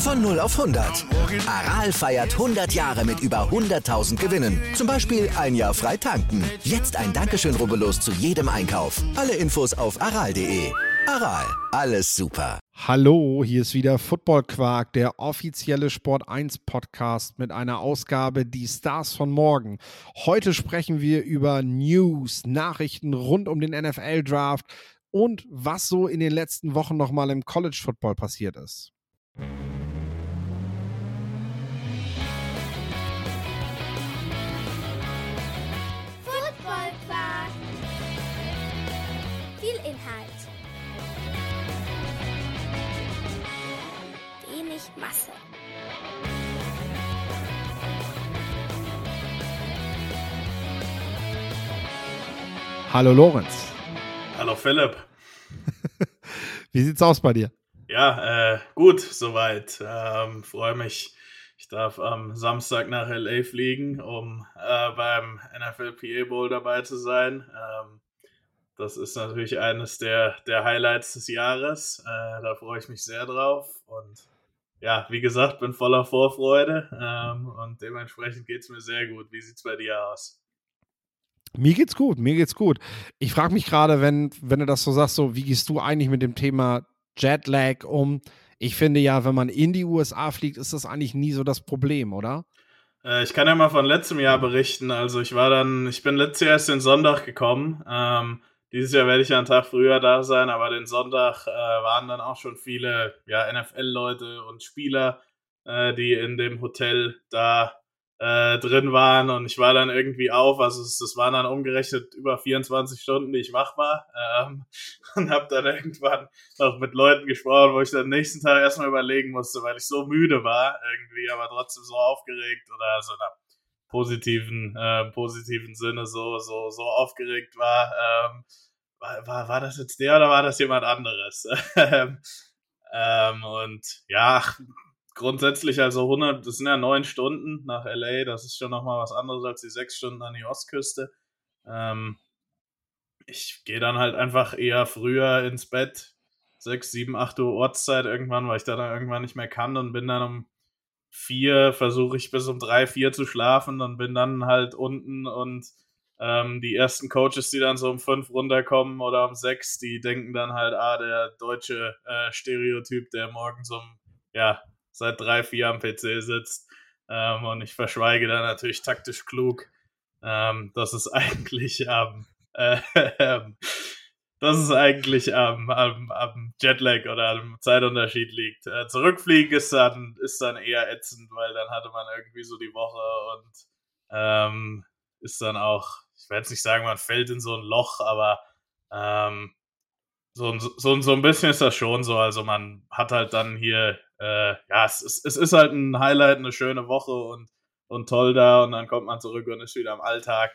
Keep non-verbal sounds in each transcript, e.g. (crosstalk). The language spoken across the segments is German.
Von 0 auf 100. Aral feiert 100 Jahre mit über 100.000 Gewinnen. Zum Beispiel ein Jahr frei tanken. Jetzt ein Dankeschön, rubbellos zu jedem Einkauf. Alle Infos auf aral.de. Aral, alles super. Hallo, hier ist wieder Football Quark, der offizielle Sport 1 Podcast mit einer Ausgabe Die Stars von morgen. Heute sprechen wir über News, Nachrichten rund um den NFL Draft und was so in den letzten Wochen nochmal im College Football passiert ist. Hallo Lorenz. Hallo Philipp. (laughs) Wie sieht's aus bei dir? Ja, äh, gut, soweit. Ähm, Freue mich. Ich darf am Samstag nach LA fliegen, um äh, beim NFL PA Bowl dabei zu sein. Ähm, das ist natürlich eines der, der Highlights des Jahres. Äh, da freue ich mich sehr drauf. Und ja, wie gesagt, bin voller Vorfreude ähm, und dementsprechend geht es mir sehr gut. Wie sieht es bei dir aus? Mir geht's gut, mir geht's gut. Ich frage mich gerade, wenn, wenn du das so sagst, so, wie gehst du eigentlich mit dem Thema Jetlag um? Ich finde ja, wenn man in die USA fliegt, ist das eigentlich nie so das Problem, oder? Äh, ich kann ja mal von letztem Jahr berichten. Also ich war dann, ich bin letztes Jahr erst den Sonntag gekommen. Ähm, dieses Jahr werde ich ja einen Tag früher da sein, aber den Sonntag äh, waren dann auch schon viele ja, NFL-Leute und Spieler, äh, die in dem Hotel da äh, drin waren und ich war dann irgendwie auf, also es, das waren dann umgerechnet über 24 Stunden, die ich wach war ähm, (laughs) und habe dann irgendwann noch mit Leuten gesprochen, wo ich dann nächsten Tag erstmal überlegen musste, weil ich so müde war irgendwie, aber trotzdem so aufgeregt oder so einer positiven, äh, positiven Sinne so, so, so aufgeregt war. Ähm, war, war, war das jetzt der oder war das jemand anderes? (laughs) ähm, ähm und ja, grundsätzlich also 100, das sind ja neun Stunden nach LA, das ist schon nochmal was anderes als die sechs Stunden an die Ostküste. Ähm, ich gehe dann halt einfach eher früher ins Bett, sechs, sieben, acht Uhr Ortszeit irgendwann, weil ich da dann irgendwann nicht mehr kann und bin dann um vier versuche ich bis um drei, vier zu schlafen und bin dann halt unten und ähm, die ersten Coaches, die dann so um fünf runterkommen oder um sechs, die denken dann halt, ah, der deutsche äh, Stereotyp, der morgens um, ja, seit drei, vier am PC sitzt. Ähm, und ich verschweige dann natürlich taktisch klug, ähm, dass (laughs) es eigentlich am, äh, dass es eigentlich am, am, am Jetlag oder am Zeitunterschied liegt. Äh, zurückfliegen ist dann, ist dann eher ätzend, weil dann hatte man irgendwie so die Woche und ähm, ist dann auch, ich werde jetzt nicht sagen, man fällt in so ein Loch, aber ähm, so, so, so ein bisschen ist das schon so. Also man hat halt dann hier, äh, ja, es ist, es ist halt ein Highlight, eine schöne Woche und, und toll da und dann kommt man zurück und ist wieder im Alltag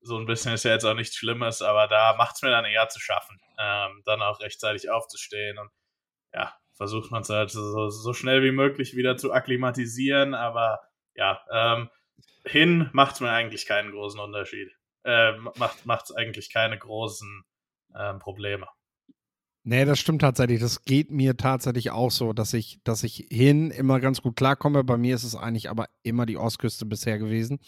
so ein bisschen ist ja jetzt auch nichts Schlimmes, aber da macht es mir dann eher zu schaffen, ähm, dann auch rechtzeitig aufzustehen und ja, versucht man es halt so, so, schnell wie möglich wieder zu akklimatisieren, aber ja, ähm, hin macht es mir eigentlich keinen großen Unterschied. Äh, macht es eigentlich keine großen ähm, Probleme. Nee, das stimmt tatsächlich. Das geht mir tatsächlich auch so, dass ich, dass ich hin immer ganz gut klarkomme. Bei mir ist es eigentlich aber immer die Ostküste bisher gewesen.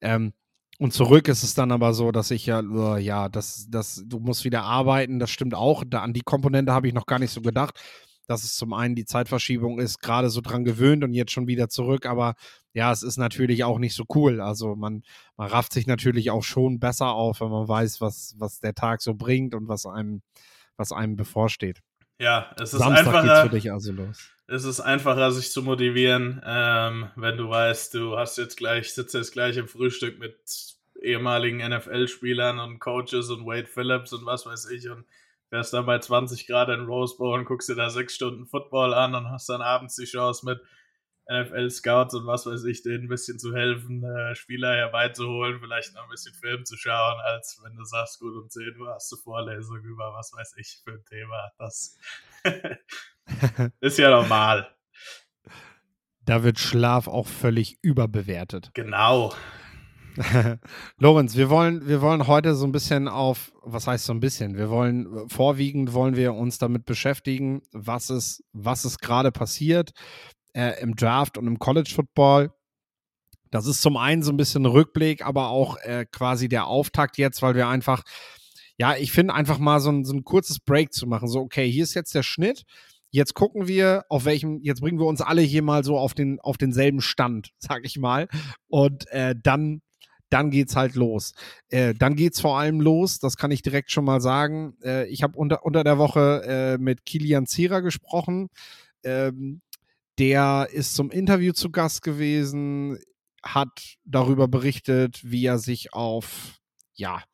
Ähm, und zurück ist es dann aber so, dass ich ja, uh, ja, das, das, du musst wieder arbeiten, das stimmt auch. Da, an die Komponente habe ich noch gar nicht so gedacht, dass es zum einen die Zeitverschiebung ist, gerade so dran gewöhnt und jetzt schon wieder zurück. Aber ja, es ist natürlich auch nicht so cool. Also man, man rafft sich natürlich auch schon besser auf, wenn man weiß, was, was der Tag so bringt und was einem, was einem bevorsteht. Ja, es ist Samstag einfacher. Geht's für dich also los. Es ist einfacher, sich zu motivieren, ähm, wenn du weißt, du hast jetzt gleich, sitzt jetzt gleich im Frühstück mit ehemaligen NFL-Spielern und Coaches und Wade Phillips und was weiß ich und wärst dann bei 20 Grad in Rose Bowl und guckst dir da sechs Stunden Football an und hast dann abends die Chance mit NFL-Scouts und was weiß ich, denen ein bisschen zu helfen, äh, Spieler herbeizuholen, vielleicht noch ein bisschen Film zu schauen, als wenn du sagst, gut, um 10 Uhr hast du Vorlesung über was weiß ich für ein Thema. Das (laughs) ist ja normal. Da wird Schlaf auch völlig überbewertet. Genau. (laughs) Lorenz, wir wollen, wir wollen heute so ein bisschen auf, was heißt so ein bisschen? Wir wollen, vorwiegend wollen wir uns damit beschäftigen, was ist, was ist gerade passiert äh, im Draft und im College Football. Das ist zum einen so ein bisschen Rückblick, aber auch äh, quasi der Auftakt jetzt, weil wir einfach, ja, ich finde einfach mal so ein, so ein kurzes Break zu machen. So, okay, hier ist jetzt der Schnitt. Jetzt gucken wir, auf welchem, jetzt bringen wir uns alle hier mal so auf, den, auf denselben Stand, (laughs) sag ich mal. Und äh, dann dann geht's halt los. Äh, dann geht's vor allem los, das kann ich direkt schon mal sagen. Äh, ich habe unter, unter der Woche äh, mit Kilian Zierer gesprochen. Ähm, der ist zum Interview zu Gast gewesen, hat darüber berichtet, wie er sich auf, ja,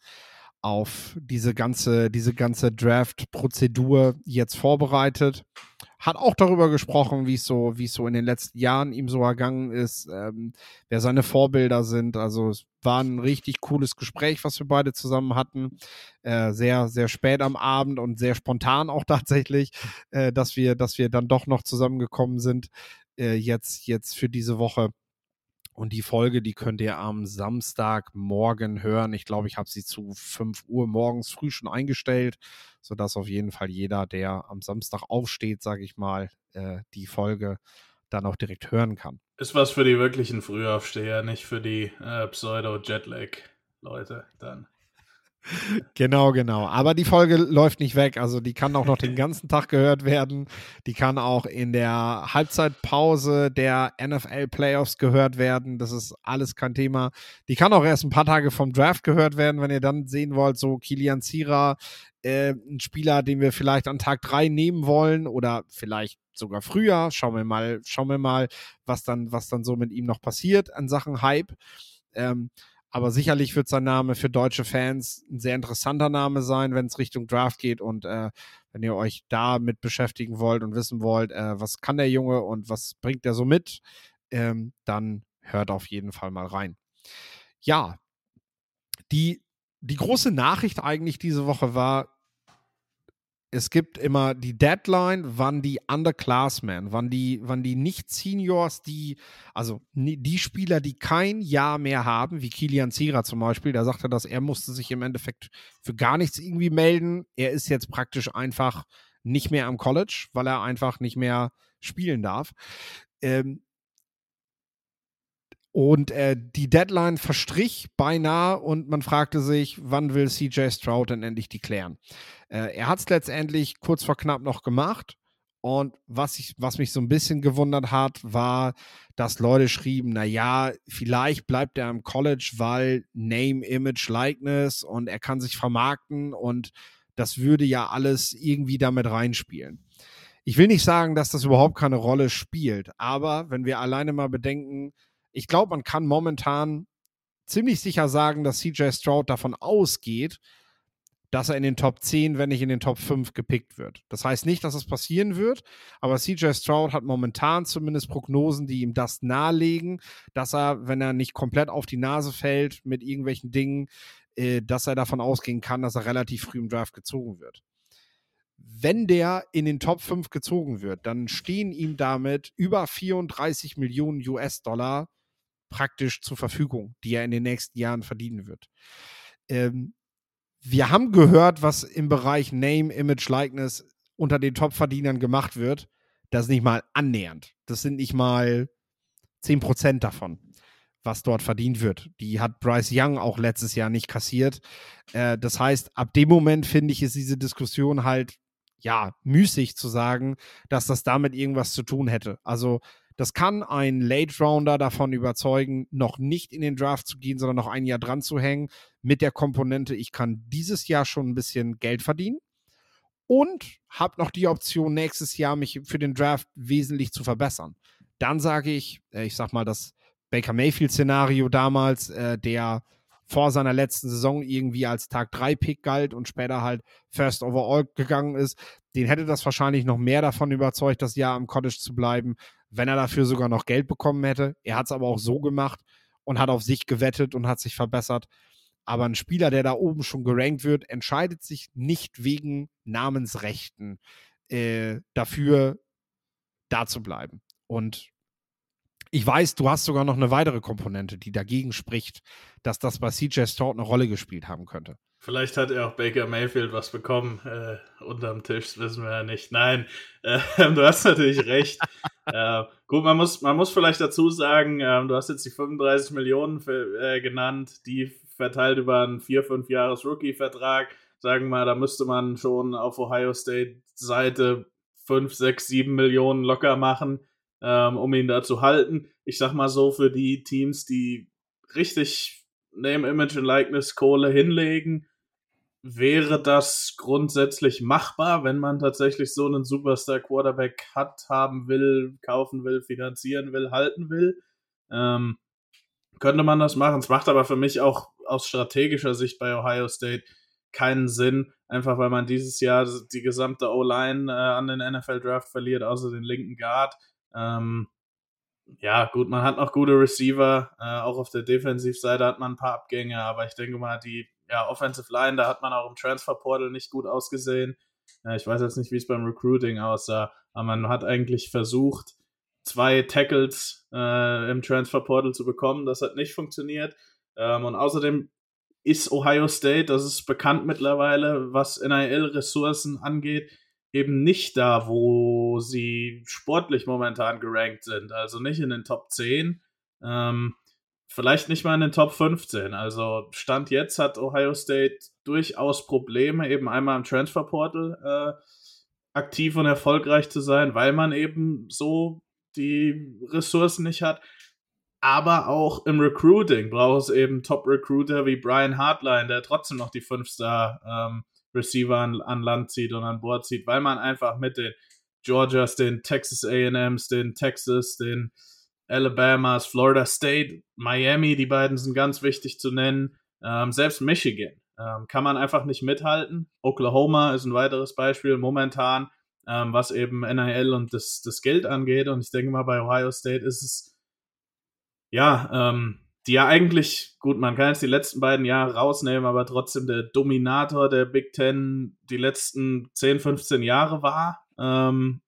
auf diese ganze, diese ganze Draft-Prozedur jetzt vorbereitet. Hat auch darüber gesprochen, wie so, es so in den letzten Jahren ihm so ergangen ist, ähm, wer seine Vorbilder sind. Also es war ein richtig cooles Gespräch, was wir beide zusammen hatten. Äh, sehr, sehr spät am Abend und sehr spontan auch tatsächlich, äh, dass wir, dass wir dann doch noch zusammengekommen sind. Äh, jetzt, jetzt für diese Woche. Und die Folge, die könnt ihr am Samstagmorgen hören. Ich glaube, ich habe sie zu 5 Uhr morgens früh schon eingestellt, sodass auf jeden Fall jeder, der am Samstag aufsteht, sage ich mal, äh, die Folge dann auch direkt hören kann. Ist was für die wirklichen Frühaufsteher, nicht für die äh, Pseudo-Jetlag-Leute dann. Genau, genau. Aber die Folge läuft nicht weg. Also die kann auch noch den ganzen Tag gehört werden. Die kann auch in der Halbzeitpause der NFL Playoffs gehört werden. Das ist alles kein Thema. Die kann auch erst ein paar Tage vom Draft gehört werden, wenn ihr dann sehen wollt, so Kilian Zira, äh, ein Spieler, den wir vielleicht an Tag 3 nehmen wollen oder vielleicht sogar früher. Schauen wir mal, schauen wir mal, was dann, was dann so mit ihm noch passiert an Sachen Hype. Ähm, aber sicherlich wird sein Name für deutsche Fans ein sehr interessanter Name sein, wenn es Richtung Draft geht. Und äh, wenn ihr euch damit beschäftigen wollt und wissen wollt, äh, was kann der Junge und was bringt er so mit, ähm, dann hört auf jeden Fall mal rein. Ja, die, die große Nachricht eigentlich diese Woche war, es gibt immer die Deadline, wann die Underclassmen, wann die, wann die Nicht-Seniors, die, also die Spieler, die kein Jahr mehr haben, wie Kilian Zira zum Beispiel, der sagte, dass er musste sich im Endeffekt für gar nichts irgendwie melden. Er ist jetzt praktisch einfach nicht mehr am College, weil er einfach nicht mehr spielen darf. Ähm, und äh, die Deadline verstrich beinahe und man fragte sich, wann will CJ Stroud denn endlich die klären? Äh, er hat es letztendlich kurz vor knapp noch gemacht. Und was, ich, was mich so ein bisschen gewundert hat, war, dass Leute schrieben, naja, vielleicht bleibt er im College, weil Name, Image, Likeness und er kann sich vermarkten und das würde ja alles irgendwie damit reinspielen. Ich will nicht sagen, dass das überhaupt keine Rolle spielt, aber wenn wir alleine mal bedenken, ich glaube, man kann momentan ziemlich sicher sagen, dass CJ Stroud davon ausgeht, dass er in den Top 10, wenn nicht in den Top 5 gepickt wird. Das heißt nicht, dass es das passieren wird, aber CJ Stroud hat momentan zumindest Prognosen, die ihm das nahelegen, dass er, wenn er nicht komplett auf die Nase fällt mit irgendwelchen Dingen, äh, dass er davon ausgehen kann, dass er relativ früh im Draft gezogen wird. Wenn der in den Top 5 gezogen wird, dann stehen ihm damit über 34 Millionen US-Dollar praktisch zur Verfügung, die er in den nächsten Jahren verdienen wird. Ähm, wir haben gehört, was im Bereich Name, Image, Likeness unter den Top-Verdienern gemacht wird. Das ist nicht mal annähernd. Das sind nicht mal 10% davon, was dort verdient wird. Die hat Bryce Young auch letztes Jahr nicht kassiert. Äh, das heißt, ab dem Moment finde ich, ist diese Diskussion halt, ja, müßig zu sagen, dass das damit irgendwas zu tun hätte. Also, das kann ein Late Rounder davon überzeugen, noch nicht in den Draft zu gehen, sondern noch ein Jahr dran zu hängen, mit der Komponente, ich kann dieses Jahr schon ein bisschen Geld verdienen und habe noch die Option, nächstes Jahr mich für den Draft wesentlich zu verbessern. Dann sage ich, äh, ich sag mal, das Baker Mayfield-Szenario damals, äh, der vor seiner letzten Saison irgendwie als Tag 3 Pick galt und später halt First Overall gegangen ist, den hätte das wahrscheinlich noch mehr davon überzeugt, das Jahr am College zu bleiben, wenn er dafür sogar noch Geld bekommen hätte. Er hat es aber auch so gemacht und hat auf sich gewettet und hat sich verbessert. Aber ein Spieler, der da oben schon gerankt wird, entscheidet sich nicht wegen Namensrechten äh, dafür, da zu bleiben. Und ich weiß, du hast sogar noch eine weitere Komponente, die dagegen spricht, dass das bei CJ Stout eine Rolle gespielt haben könnte. Vielleicht hat er auch Baker Mayfield was bekommen äh, unterm Tisch, das wissen wir ja nicht. Nein, äh, (laughs) du hast natürlich recht. (laughs) äh, gut, man muss, man muss vielleicht dazu sagen, ähm, du hast jetzt die 35 Millionen für, äh, genannt, die verteilt über einen 4-5 Jahres Rookie-Vertrag. Sagen wir mal, da müsste man schon auf Ohio State Seite 5, 6, 7 Millionen locker machen ähm, um ihn da zu halten. Ich sag mal so, für die Teams, die richtig Name, Image und Likeness Kohle hinlegen, wäre das grundsätzlich machbar, wenn man tatsächlich so einen Superstar Quarterback hat, haben will, kaufen will, finanzieren will, halten will. Ähm, könnte man das machen. Es macht aber für mich auch aus strategischer Sicht bei Ohio State keinen Sinn, einfach weil man dieses Jahr die gesamte O-Line äh, an den NFL Draft verliert, außer den linken Guard. Ähm, ja, gut, man hat noch gute Receiver. Äh, auch auf der Defensivseite hat man ein paar Abgänge, aber ich denke mal, die ja, Offensive Line, da hat man auch im Transferportal nicht gut ausgesehen. Äh, ich weiß jetzt nicht, wie es beim Recruiting aussah, aber man hat eigentlich versucht, zwei Tackles äh, im Transferportal zu bekommen. Das hat nicht funktioniert. Ähm, und außerdem ist Ohio State, das ist bekannt mittlerweile, was NIL-Ressourcen angeht, eben nicht da, wo sie sportlich momentan gerankt sind. Also nicht in den Top 10, ähm, vielleicht nicht mal in den Top 15. Also Stand jetzt hat Ohio State durchaus Probleme, eben einmal im Transferportal äh, aktiv und erfolgreich zu sein, weil man eben so die Ressourcen nicht hat. Aber auch im Recruiting braucht es eben Top-Recruiter wie Brian Hartline, der trotzdem noch die 5-Star ähm, an, an Land zieht und an Bord zieht, weil man einfach mit den Georgias, den Texas AMs, den Texas, den Alabamas, Florida State, Miami, die beiden sind ganz wichtig zu nennen, ähm, selbst Michigan ähm, kann man einfach nicht mithalten. Oklahoma ist ein weiteres Beispiel momentan, ähm, was eben NIL und das, das Geld angeht. Und ich denke mal, bei Ohio State ist es ja, ähm, die ja eigentlich, gut, man kann jetzt die letzten beiden Jahre rausnehmen, aber trotzdem der Dominator der Big Ten die letzten 10, 15 Jahre war ähm,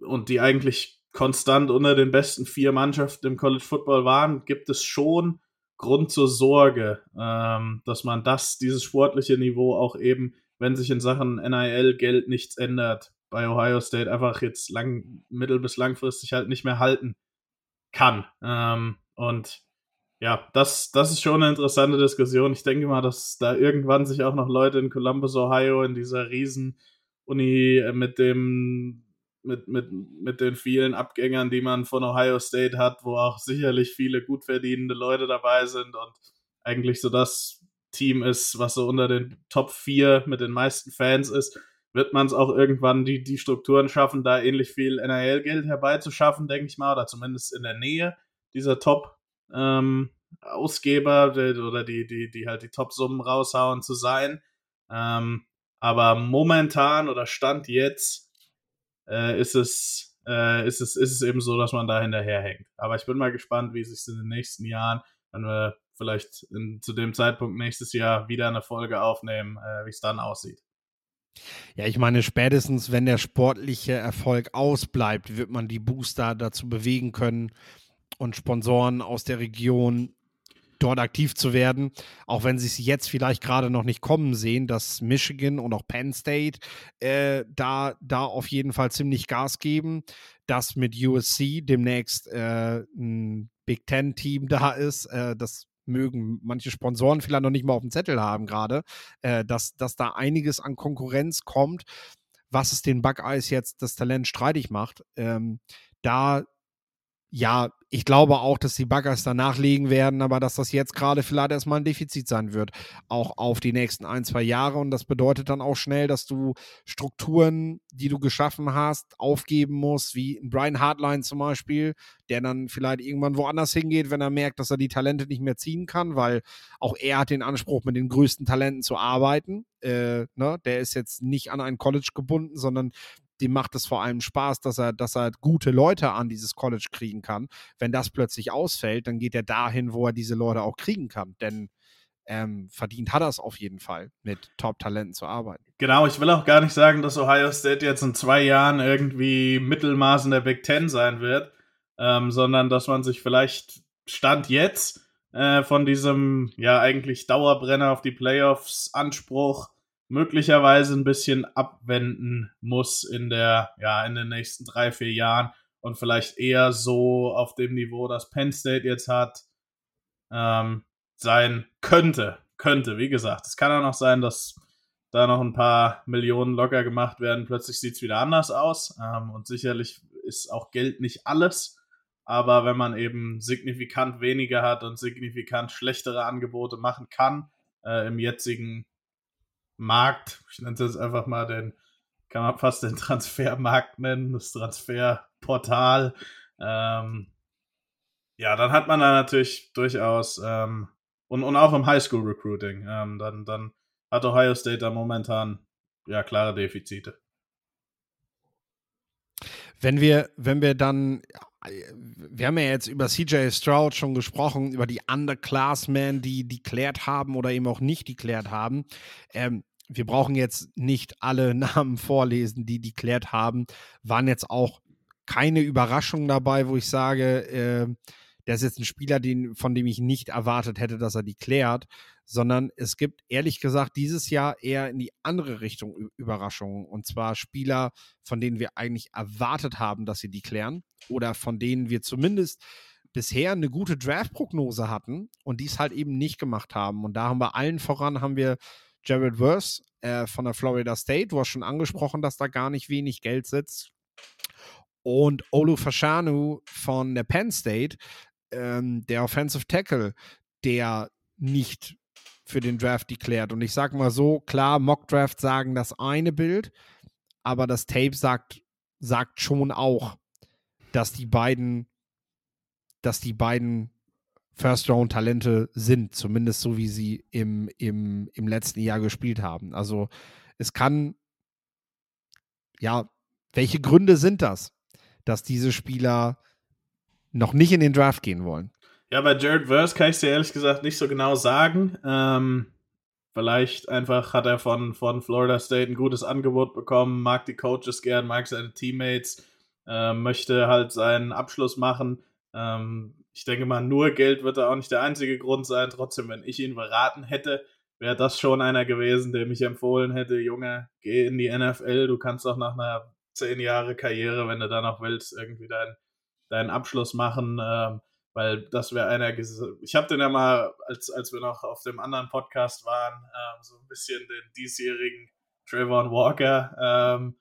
und die eigentlich konstant unter den besten vier Mannschaften im College Football waren, gibt es schon Grund zur Sorge, ähm, dass man das, dieses sportliche Niveau auch eben, wenn sich in Sachen NIL-Geld nichts ändert, bei Ohio State einfach jetzt lang, mittel- bis langfristig halt nicht mehr halten kann. Ähm, und ja, das, das ist schon eine interessante Diskussion. Ich denke mal, dass da irgendwann sich auch noch Leute in Columbus, Ohio, in dieser Riesen-Uni äh, mit dem, mit, mit, mit den vielen Abgängern, die man von Ohio State hat, wo auch sicherlich viele gut verdienende Leute dabei sind und eigentlich so das Team ist, was so unter den Top 4 mit den meisten Fans ist, wird man es auch irgendwann die, die Strukturen schaffen, da ähnlich viel NRL-Geld herbeizuschaffen, denke ich mal, oder zumindest in der Nähe dieser Top-Ausgeber ähm, oder die, die, die halt die Top-Summen raushauen zu sein. Ähm, aber momentan oder Stand jetzt äh, ist es äh, ist es ist es eben so, dass man da hinterherhängt. Aber ich bin mal gespannt, wie es sich in den nächsten Jahren, wenn wir vielleicht in, zu dem Zeitpunkt nächstes Jahr wieder eine Folge aufnehmen, äh, wie es dann aussieht. Ja, ich meine, spätestens wenn der sportliche Erfolg ausbleibt, wird man die Booster dazu bewegen können, und Sponsoren aus der Region dort aktiv zu werden, auch wenn sie es jetzt vielleicht gerade noch nicht kommen sehen, dass Michigan und auch Penn State äh, da, da auf jeden Fall ziemlich Gas geben, dass mit USC demnächst äh, ein Big Ten-Team da ist, äh, das mögen manche Sponsoren vielleicht noch nicht mal auf dem Zettel haben gerade, äh, dass, dass da einiges an Konkurrenz kommt, was es den Buckeyes jetzt das Talent streitig macht. Ähm, da ja, ich glaube auch, dass die Buggers danach legen werden, aber dass das jetzt gerade vielleicht erstmal ein Defizit sein wird, auch auf die nächsten ein, zwei Jahre. Und das bedeutet dann auch schnell, dass du Strukturen, die du geschaffen hast, aufgeben musst, wie Brian Hartline zum Beispiel, der dann vielleicht irgendwann woanders hingeht, wenn er merkt, dass er die Talente nicht mehr ziehen kann, weil auch er hat den Anspruch, mit den größten Talenten zu arbeiten. Äh, ne? Der ist jetzt nicht an ein College gebunden, sondern dem macht es vor allem Spaß, dass er, dass er gute Leute an dieses College kriegen kann. Wenn das plötzlich ausfällt, dann geht er dahin, wo er diese Leute auch kriegen kann. Denn ähm, verdient hat er es auf jeden Fall, mit Top-Talenten zu arbeiten. Genau, ich will auch gar nicht sagen, dass Ohio State jetzt in zwei Jahren irgendwie Mittelmaß in der Big Ten sein wird, ähm, sondern dass man sich vielleicht Stand jetzt äh, von diesem ja eigentlich Dauerbrenner auf die Playoffs Anspruch möglicherweise ein bisschen abwenden muss in der ja in den nächsten drei vier Jahren und vielleicht eher so auf dem Niveau, das Penn State jetzt hat, ähm, sein könnte. Könnte, wie gesagt. Es kann auch noch sein, dass da noch ein paar Millionen locker gemacht werden. Plötzlich sieht es wieder anders aus. Ähm, und sicherlich ist auch Geld nicht alles. Aber wenn man eben signifikant weniger hat und signifikant schlechtere Angebote machen kann, äh, im jetzigen Markt, ich nenne es jetzt einfach mal den, kann man fast den Transfermarkt nennen, das Transferportal, ähm, ja, dann hat man da natürlich durchaus ähm, und, und auch im Highschool-Recruiting, ähm, dann, dann hat Ohio State da momentan ja klare Defizite. Wenn wir, wenn wir dann, wir haben ja jetzt über CJ Stroud schon gesprochen, über die Underclassmen, die deklärt haben oder eben auch nicht deklärt haben. Ähm, wir brauchen jetzt nicht alle (laughs) Namen vorlesen, die deklärt haben. Waren jetzt auch keine Überraschungen dabei, wo ich sage, äh, der ist jetzt ein Spieler, den, von dem ich nicht erwartet hätte, dass er die klärt, sondern es gibt ehrlich gesagt dieses Jahr eher in die andere Richtung Überraschungen. Und zwar Spieler, von denen wir eigentlich erwartet haben, dass sie die klären oder von denen wir zumindest bisher eine gute Draft-Prognose hatten und dies halt eben nicht gemacht haben. Und da haben wir allen voran, haben wir Jared Verse äh, von der Florida State. Du hast schon angesprochen, dass da gar nicht wenig Geld sitzt. Und Olu Fashanu von der Penn State, ähm, der Offensive Tackle, der nicht für den Draft deklärt. Und ich sage mal so, klar, Mock Draft sagen das eine Bild, aber das Tape sagt, sagt schon auch, dass die beiden, dass die beiden First-Round-Talente sind, zumindest so wie sie im, im, im letzten Jahr gespielt haben. Also es kann, ja, welche Gründe sind das, dass diese Spieler noch nicht in den Draft gehen wollen. Ja, bei Jared Verse kann ich dir ehrlich gesagt nicht so genau sagen. Ähm, vielleicht einfach hat er von, von Florida State ein gutes Angebot bekommen, mag die Coaches gern, mag seine Teammates, äh, möchte halt seinen Abschluss machen. Ähm, ich denke mal, nur Geld wird da auch nicht der einzige Grund sein. Trotzdem, wenn ich ihn beraten hätte, wäre das schon einer gewesen, der mich empfohlen hätte, Junge, geh in die NFL, du kannst doch nach einer zehn Jahre Karriere, wenn du da noch willst, irgendwie dein deinen Abschluss machen, ähm, weil das wäre einer. Ich habe den ja mal, als, als wir noch auf dem anderen Podcast waren, ähm, so ein bisschen den diesjährigen Trayvon Walker ähm,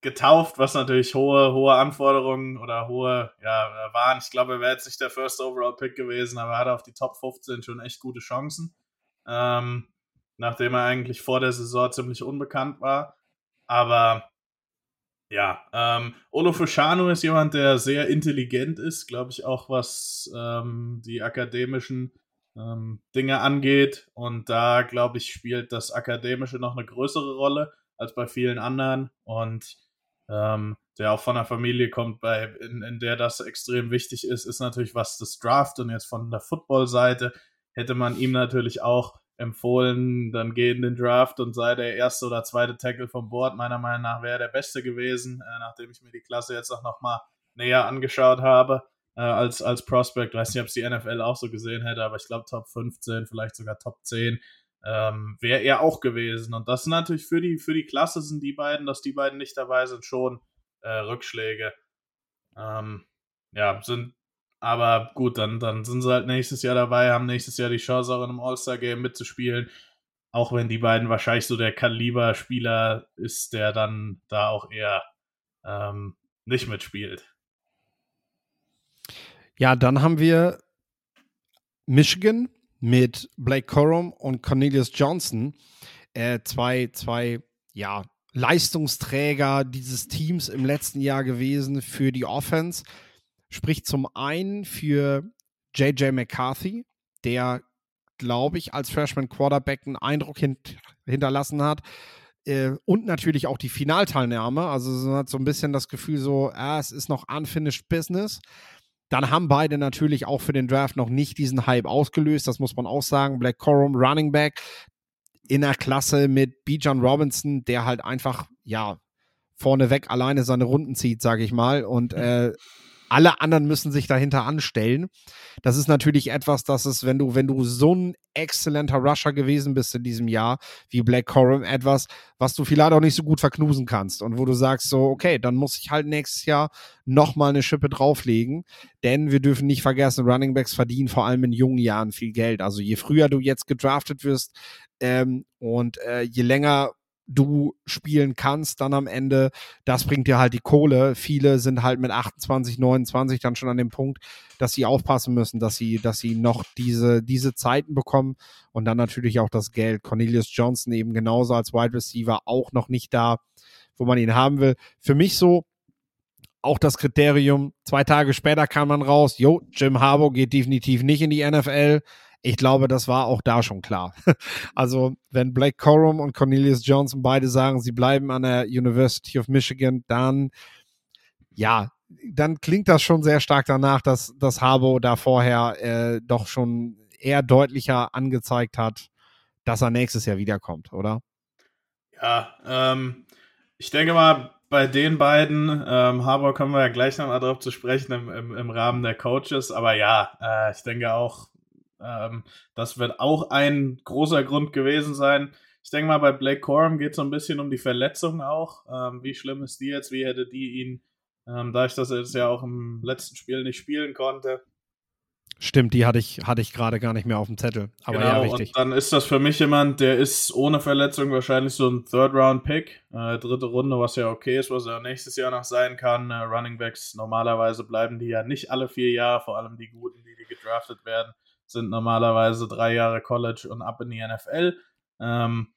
getauft, was natürlich hohe, hohe Anforderungen oder hohe, ja, waren. Ich glaube, er wäre jetzt nicht der First Overall Pick gewesen, aber er hatte auf die Top 15 schon echt gute Chancen. Ähm, nachdem er eigentlich vor der Saison ziemlich unbekannt war. Aber ja, ähm, Olo Fushano ist jemand, der sehr intelligent ist, glaube ich, auch was ähm, die akademischen ähm, Dinge angeht. Und da, glaube ich, spielt das Akademische noch eine größere Rolle als bei vielen anderen. Und ähm, der auch von einer Familie kommt, bei, in, in der das extrem wichtig ist, ist natürlich was das Draft. Und jetzt von der Football-Seite hätte man ihm natürlich auch empfohlen, dann geh in den Draft und sei der erste oder zweite Tackle vom Board. Meiner Meinung nach wäre der beste gewesen, äh, nachdem ich mir die Klasse jetzt auch nochmal näher angeschaut habe äh, als, als Prospect. Weiß nicht, ob es die NFL auch so gesehen hätte, aber ich glaube Top 15, vielleicht sogar Top 10 ähm, wäre er auch gewesen. Und das sind natürlich für die, für die Klasse sind die beiden, dass die beiden nicht dabei sind, schon äh, Rückschläge. Ähm, ja, sind aber gut, dann, dann sind sie halt nächstes Jahr dabei, haben nächstes Jahr die Chance, auch in einem All-Star-Game mitzuspielen. Auch wenn die beiden wahrscheinlich so der Kaliber-Spieler ist, der dann da auch eher ähm, nicht mitspielt. Ja, dann haben wir Michigan mit Blake Corum und Cornelius Johnson. Äh, zwei, zwei, ja, Leistungsträger dieses Teams im letzten Jahr gewesen für die Offense spricht zum einen für JJ McCarthy, der, glaube ich, als Freshman Quarterback einen Eindruck hint hinterlassen hat, Äh, und natürlich auch die Finalteilnahme. Also man hat so ein bisschen das Gefühl, so, ah, es ist noch unfinished business. Dann haben beide natürlich auch für den Draft noch nicht diesen Hype ausgelöst. Das muss man auch sagen. Black Corum, Running Back in der Klasse mit Bijan Robinson, der halt einfach, ja, vorneweg alleine seine Runden zieht, sage ich mal. Und äh, alle anderen müssen sich dahinter anstellen. Das ist natürlich etwas, das ist, wenn du, wenn du so ein exzellenter Rusher gewesen bist in diesem Jahr, wie Black Corum, etwas, was du vielleicht auch nicht so gut verknusen kannst und wo du sagst so, okay, dann muss ich halt nächstes Jahr nochmal eine Schippe drauflegen, denn wir dürfen nicht vergessen, Running Backs verdienen vor allem in jungen Jahren viel Geld. Also je früher du jetzt gedraftet wirst ähm, und äh, je länger du spielen kannst dann am Ende, das bringt dir halt die Kohle. Viele sind halt mit 28, 29 dann schon an dem Punkt, dass sie aufpassen müssen, dass sie, dass sie noch diese, diese Zeiten bekommen und dann natürlich auch das Geld. Cornelius Johnson eben genauso als Wide Receiver auch noch nicht da, wo man ihn haben will. Für mich so, auch das Kriterium, zwei Tage später kam man raus, jo, Jim Harbour geht definitiv nicht in die NFL ich glaube, das war auch da schon klar. (laughs) Also, wenn Blake Corum und Cornelius Johnson beide sagen, sie bleiben an der University of Michigan, dann ja, dann klingt das schon sehr stark danach, dass, dass Harbo da vorher äh, doch schon eher deutlicher angezeigt hat, dass er nächstes Jahr wiederkommt, oder? Ja, ähm, ich denke mal, bei den beiden, ähm, Harbour kommen wir ja gleich nochmal drauf zu sprechen im, im, im Rahmen der Coaches, aber ja, äh, ich denke auch, ähm, das wird auch ein großer Grund gewesen sein. Ich denke mal, bei Blake Corum geht es so ein bisschen um die Verletzung auch. Ähm, wie schlimm ist die jetzt? Wie hätte die ihn, ähm, da ich das jetzt ja auch im letzten Spiel nicht spielen konnte? Stimmt, die hatte ich, hatte ich gerade gar nicht mehr auf dem Zettel. Aber genau, ja, richtig. Und dann ist das für mich jemand, der ist ohne Verletzung wahrscheinlich so ein Third-Round-Pick. Äh, dritte Runde, was ja okay ist, was er nächstes Jahr noch sein kann. Äh, Running Backs, normalerweise bleiben die ja nicht alle vier Jahre, vor allem die guten, die, die gedraftet werden sind normalerweise drei Jahre College und ab in die NFL. Ähm,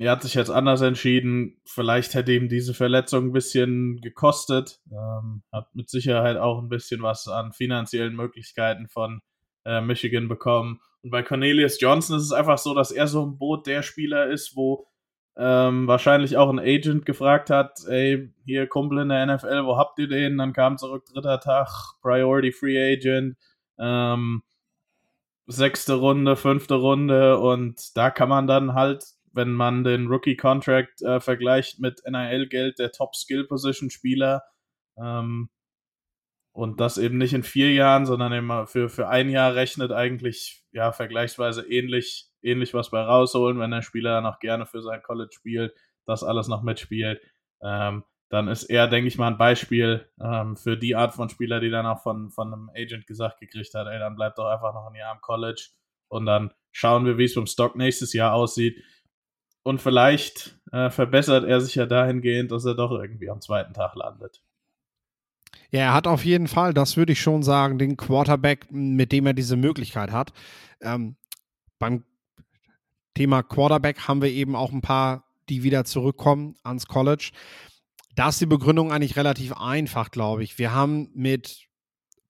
er hat sich jetzt anders entschieden. Vielleicht hätte ihm diese Verletzung ein bisschen gekostet. Ähm, hat mit Sicherheit auch ein bisschen was an finanziellen Möglichkeiten von äh, Michigan bekommen. Und bei Cornelius Johnson ist es einfach so, dass er so ein Boot der Spieler ist, wo ähm, wahrscheinlich auch ein Agent gefragt hat, ey, hier Kumpel in der NFL, wo habt ihr den? Dann kam zurück dritter Tag, Priority Free Agent. Ähm, sechste Runde, fünfte Runde und da kann man dann halt, wenn man den Rookie-Contract äh, vergleicht mit NIL-Geld, der Top-Skill-Position-Spieler ähm, und das eben nicht in vier Jahren, sondern immer für, für ein Jahr rechnet eigentlich ja vergleichsweise ähnlich, ähnlich was bei rausholen, wenn der Spieler dann auch gerne für sein College spielt, das alles noch mitspielt. Ähm, dann ist er, denke ich mal, ein Beispiel ähm, für die Art von Spieler, die dann auch von, von einem Agent gesagt gekriegt hat, ey, dann bleibt doch einfach noch ein Jahr am College und dann schauen wir, wie es vom Stock nächstes Jahr aussieht. Und vielleicht äh, verbessert er sich ja dahingehend, dass er doch irgendwie am zweiten Tag landet. Ja, er hat auf jeden Fall, das würde ich schon sagen, den Quarterback, mit dem er diese Möglichkeit hat. Ähm, beim Thema Quarterback haben wir eben auch ein paar, die wieder zurückkommen ans College. Da ist die Begründung eigentlich relativ einfach, glaube ich. Wir haben mit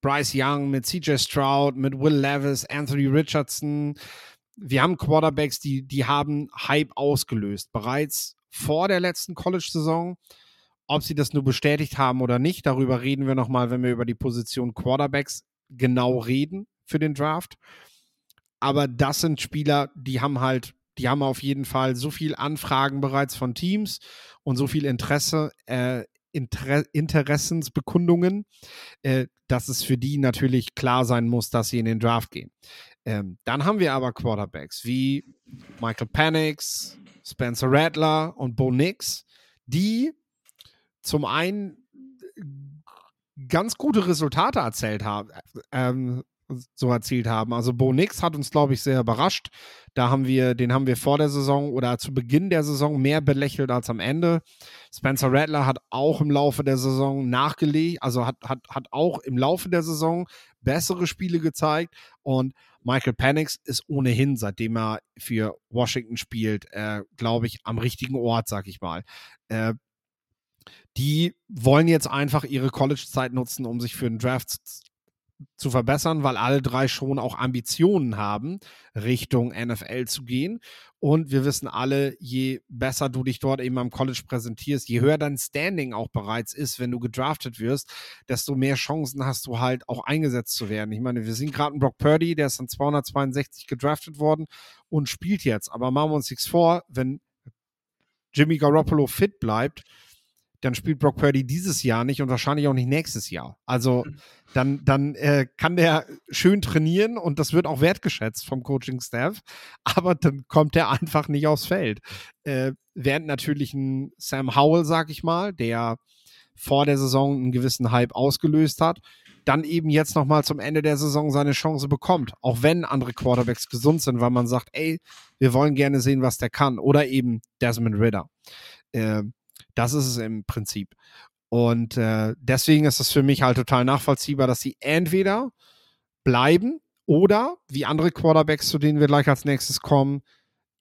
Bryce Young, mit CJ Stroud, mit Will Levis, Anthony Richardson, wir haben Quarterbacks, die, die haben Hype ausgelöst. Bereits vor der letzten College-Saison. Ob sie das nur bestätigt haben oder nicht, darüber reden wir nochmal, wenn wir über die Position Quarterbacks genau reden für den Draft. Aber das sind Spieler, die haben halt die haben auf jeden Fall so viel Anfragen bereits von Teams und so viel Interesse, äh, Inter Interessensbekundungen, äh, dass es für die natürlich klar sein muss, dass sie in den Draft gehen. Ähm, dann haben wir aber Quarterbacks wie Michael Panix, Spencer Rattler und Bo Nix, die zum einen ganz gute Resultate erzählt haben, ähm, so erzielt haben. Also Bo Nix hat uns, glaube ich, sehr überrascht. Da haben wir, den haben wir vor der Saison oder zu Beginn der Saison mehr belächelt als am Ende. Spencer Rattler hat auch im Laufe der Saison nachgelegt, also hat, hat, hat auch im Laufe der Saison bessere Spiele gezeigt und Michael Panix ist ohnehin, seitdem er für Washington spielt, äh, glaube ich, am richtigen Ort, sag ich mal. Äh, die wollen jetzt einfach ihre College-Zeit nutzen, um sich für den Draft zu verbessern, weil alle drei schon auch Ambitionen haben, Richtung NFL zu gehen. Und wir wissen alle, je besser du dich dort eben am College präsentierst, je höher dein Standing auch bereits ist, wenn du gedraftet wirst, desto mehr Chancen hast du halt auch eingesetzt zu werden. Ich meine, wir sehen gerade einen Brock Purdy, der ist dann 262 gedraftet worden und spielt jetzt. Aber machen wir uns nichts vor, wenn Jimmy Garoppolo fit bleibt, dann spielt Brock Purdy dieses Jahr nicht und wahrscheinlich auch nicht nächstes Jahr. Also hm. dann, dann äh, kann der schön trainieren und das wird auch wertgeschätzt vom Coaching-Staff, (laughs) aber dann kommt er einfach nicht aufs Feld. Äh, während natürlich ein Sam Howell, sag ich mal, der vor der Saison einen gewissen Hype ausgelöst hat, dann eben jetzt nochmal zum Ende der Saison seine Chance bekommt. Auch wenn andere Quarterbacks gesund sind, weil man sagt, ey, wir wollen gerne sehen, was der kann. Oder eben Desmond Ritter. Äh, das ist es im Prinzip. Und äh, deswegen ist es für mich halt total nachvollziehbar, dass sie entweder bleiben oder, wie andere Quarterbacks, zu denen wir gleich als nächstes kommen,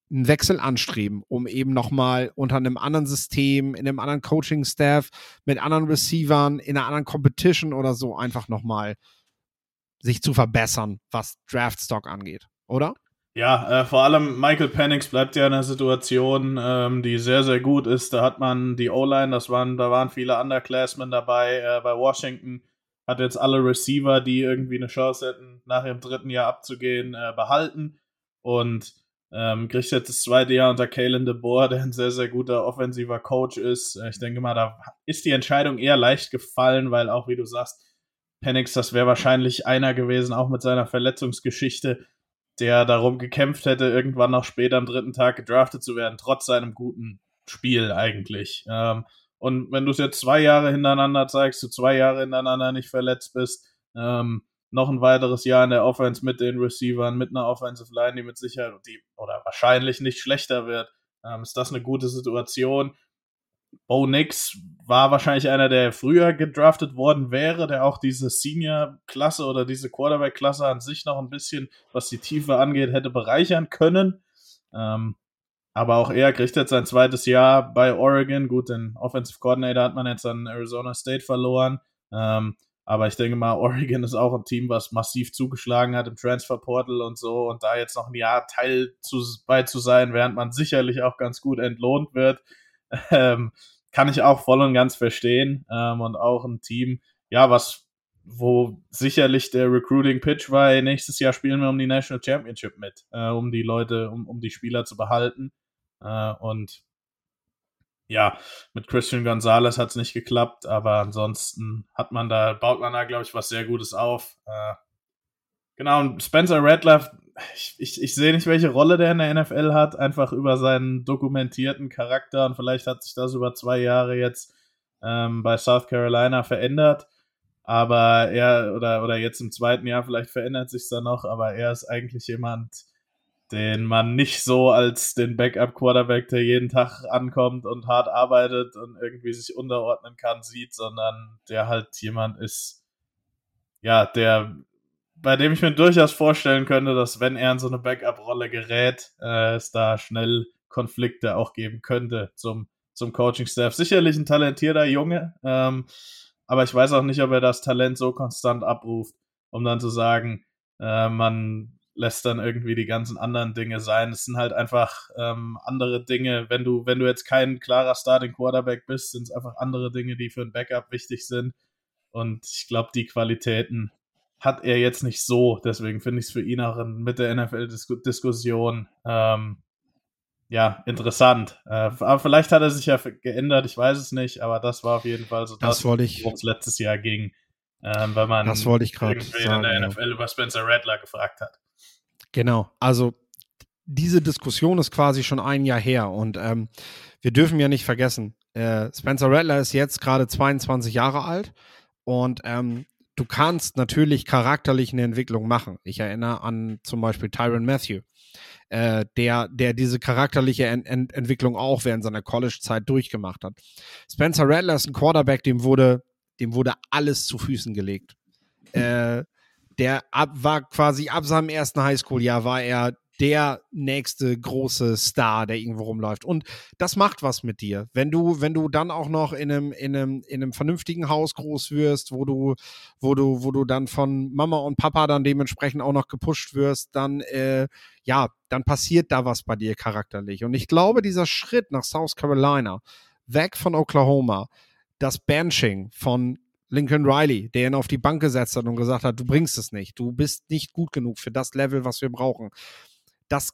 einen Wechsel anstreben, um eben nochmal unter einem anderen System, in einem anderen Coaching-Staff, mit anderen Receivern, in einer anderen Competition oder so einfach nochmal sich zu verbessern, was Draftstock angeht, oder? Ja, äh, vor allem Michael Penix bleibt ja in einer Situation, ähm, die sehr, sehr gut ist. Da hat man die O-Line, waren, da waren viele Underclassmen dabei äh, bei Washington, hat jetzt alle Receiver, die irgendwie eine Chance hätten, nach ihrem dritten Jahr abzugehen, äh, behalten und ähm, kriegt jetzt das zweite Jahr unter Kalen DeBoer, der ein sehr, sehr guter offensiver Coach ist. Äh, ich denke mal, da ist die Entscheidung eher leicht gefallen, weil auch, wie du sagst, Penix, das wäre wahrscheinlich einer gewesen, auch mit seiner Verletzungsgeschichte, der darum gekämpft hätte, irgendwann noch später am dritten Tag gedraftet zu werden, trotz seinem guten Spiel eigentlich. Ähm, und wenn du es jetzt zwei Jahre hintereinander zeigst, du zwei Jahre hintereinander nicht verletzt bist, ähm, noch ein weiteres Jahr in der Offense mit den Receivern, mit einer Offensive Line, die mit Sicherheit die, oder wahrscheinlich nicht schlechter wird, ähm, ist das eine gute Situation. Bo Nix war wahrscheinlich einer, der früher gedraftet worden wäre, der auch diese Senior-Klasse oder diese Quarterback-Klasse an sich noch ein bisschen, was die Tiefe angeht, hätte bereichern können. Ähm, aber auch er kriegt jetzt sein zweites Jahr bei Oregon. Gut, den Offensive Coordinator hat man jetzt an Arizona State verloren. Ähm, aber ich denke mal, (laughs) Oregon ist auch ein Team, was massiv zugeschlagen hat im Transfer Portal und so. Und da jetzt noch ein Jahr Teil zu, bei zu sein, während man sicherlich auch ganz gut entlohnt wird, (laughs) ähm, kann ich auch voll und ganz verstehen. Ähm, und auch ein Team, ja, was, wo sicherlich der Recruiting Pitch war, nächstes Jahr spielen wir um die National Championship mit, äh, um die Leute, um, um die Spieler zu behalten. Äh, und ja, mit Christian Gonzalez hat es nicht geklappt, aber ansonsten hat man da, baut man da, glaube ich, was sehr Gutes auf. Äh, genau, und Spencer Radcliffe, ich, ich, ich sehe nicht, welche Rolle der in der NFL hat, einfach über seinen dokumentierten Charakter und vielleicht hat sich das über zwei Jahre jetzt ähm, bei South Carolina verändert. Aber er, oder, oder jetzt im zweiten Jahr, vielleicht verändert sich da noch, aber er ist eigentlich jemand, den man nicht so als den Backup-Quarterback, der jeden Tag ankommt und hart arbeitet und irgendwie sich unterordnen kann, sieht, sondern der halt jemand ist, ja, der bei dem ich mir durchaus vorstellen könnte, dass wenn er in so eine Backup-Rolle gerät, äh, es da schnell Konflikte auch geben könnte zum, zum Coaching-Staff. Sicherlich ein talentierter Junge, ähm, aber ich weiß auch nicht, ob er das Talent so konstant abruft, um dann zu sagen, äh, man lässt dann irgendwie die ganzen anderen Dinge sein. Es sind halt einfach ähm, andere Dinge. Wenn du, wenn du jetzt kein klarer Starting Quarterback bist, sind es einfach andere Dinge, die für ein Backup wichtig sind. Und ich glaube, die Qualitäten hat er jetzt nicht so. Deswegen finde ich es für ihn auch in, mit der NFL-Diskussion ähm, ja interessant. Äh, aber vielleicht hat er sich ja geändert, ich weiß es nicht, aber das war auf jeden Fall so das, das worum es letztes Jahr ging. Ähm, weil man das wollte ich gerade in der NFL ja. über Spencer Rattler gefragt hat. Genau, also diese Diskussion ist quasi schon ein Jahr her und ähm, wir dürfen ja nicht vergessen, äh, Spencer Rattler ist jetzt gerade 22 Jahre alt und ähm, du kannst natürlich charakterlich eine Entwicklung machen. Ich erinnere an zum Beispiel Tyron Matthew, äh, der, der diese charakterliche Ent Ent Entwicklung auch während seiner College-Zeit durchgemacht hat. Spencer Rattler ist ein Quarterback, dem wurde, dem wurde alles zu Füßen gelegt. Äh, der ab, war quasi ab seinem ersten Highschool-Jahr war er der nächste große Star, der irgendwo rumläuft. Und das macht was mit dir. Wenn du, wenn du dann auch noch in einem, in einem, in einem vernünftigen Haus groß wirst, wo du, wo du, wo du dann von Mama und Papa dann dementsprechend auch noch gepusht wirst, dann, äh, ja, dann passiert da was bei dir charakterlich. Und ich glaube, dieser Schritt nach South Carolina, weg von Oklahoma, das Benching von Lincoln Riley, der ihn auf die Bank gesetzt hat und gesagt hat, du bringst es nicht, du bist nicht gut genug für das Level, was wir brauchen. Das,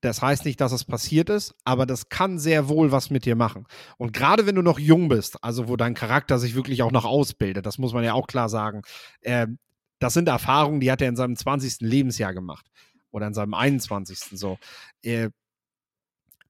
das heißt nicht, dass es passiert ist, aber das kann sehr wohl was mit dir machen. Und gerade wenn du noch jung bist, also wo dein Charakter sich wirklich auch noch ausbildet, das muss man ja auch klar sagen, äh, das sind Erfahrungen, die hat er in seinem 20. Lebensjahr gemacht oder in seinem 21. so. Äh,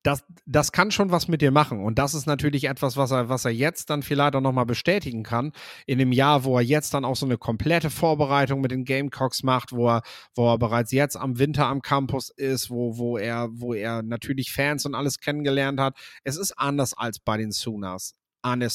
das, das kann schon was mit dir machen. Und das ist natürlich etwas, was er, was er jetzt dann vielleicht auch nochmal bestätigen kann. In dem Jahr, wo er jetzt dann auch so eine komplette Vorbereitung mit den Gamecocks macht, wo er, wo er bereits jetzt am Winter am Campus ist, wo, wo er, wo er natürlich Fans und alles kennengelernt hat. Es ist anders als bei den Sooners an der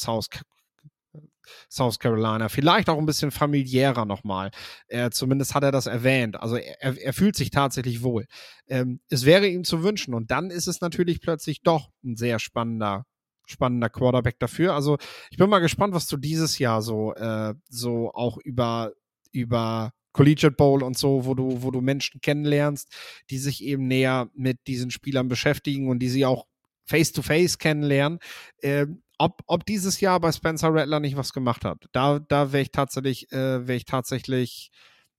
South Carolina. Vielleicht auch ein bisschen familiärer nochmal. Äh, zumindest hat er das erwähnt. Also er, er fühlt sich tatsächlich wohl. Ähm, es wäre ihm zu wünschen. Und dann ist es natürlich plötzlich doch ein sehr spannender spannender Quarterback dafür. Also ich bin mal gespannt, was du dieses Jahr so, äh, so auch über, über Collegiate Bowl und so, wo du, wo du Menschen kennenlernst, die sich eben näher mit diesen Spielern beschäftigen und die sie auch face-to-face -face kennenlernen. Äh, ob, ob dieses Jahr bei Spencer Rattler nicht was gemacht hat. Da, da wäre ich tatsächlich, äh, wäre ich tatsächlich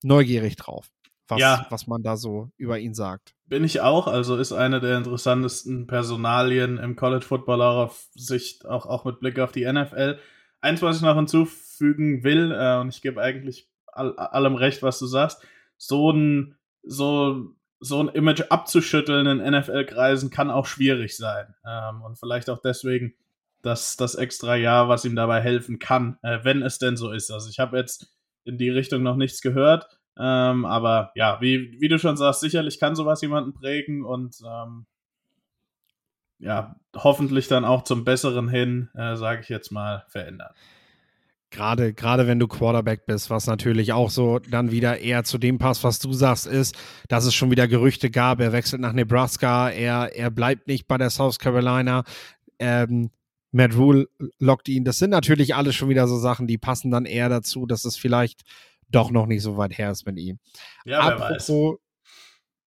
neugierig drauf, was, ja. was man da so über ihn sagt. Bin ich auch, also ist eine der interessantesten Personalien im College Football auch auf Sicht, auch, auch mit Blick auf die NFL. Eins, was ich noch hinzufügen will, äh, und ich gebe eigentlich all, allem recht, was du sagst, so ein, so, so ein Image abzuschütteln in NFL-Kreisen kann auch schwierig sein. Ähm, und vielleicht auch deswegen das, das extra Jahr, was ihm dabei helfen kann, äh, wenn es denn so ist. Also ich habe jetzt in die Richtung noch nichts gehört, ähm, aber ja, wie, wie du schon sagst, sicherlich kann sowas jemanden prägen und ähm, ja, hoffentlich dann auch zum Besseren hin, äh, sage ich jetzt mal, verändern. Gerade, gerade wenn du Quarterback bist, was natürlich auch so dann wieder eher zu dem passt, was du sagst, ist, dass es schon wieder Gerüchte gab, er wechselt nach Nebraska, er, er bleibt nicht bei der South Carolina. Ähm, Matt Rule lockt ihn. Das sind natürlich alles schon wieder so Sachen, die passen dann eher dazu, dass es vielleicht doch noch nicht so weit her ist mit ihm. Ja, Apropos.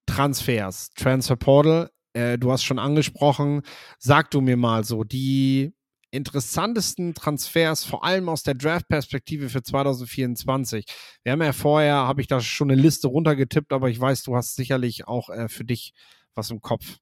Transfers, Transfer Portal, äh, du hast schon angesprochen. Sag du mir mal so, die interessantesten Transfers, vor allem aus der Draft-Perspektive für 2024. Wir haben ja vorher, habe ich da schon eine Liste runtergetippt, aber ich weiß, du hast sicherlich auch äh, für dich was im Kopf.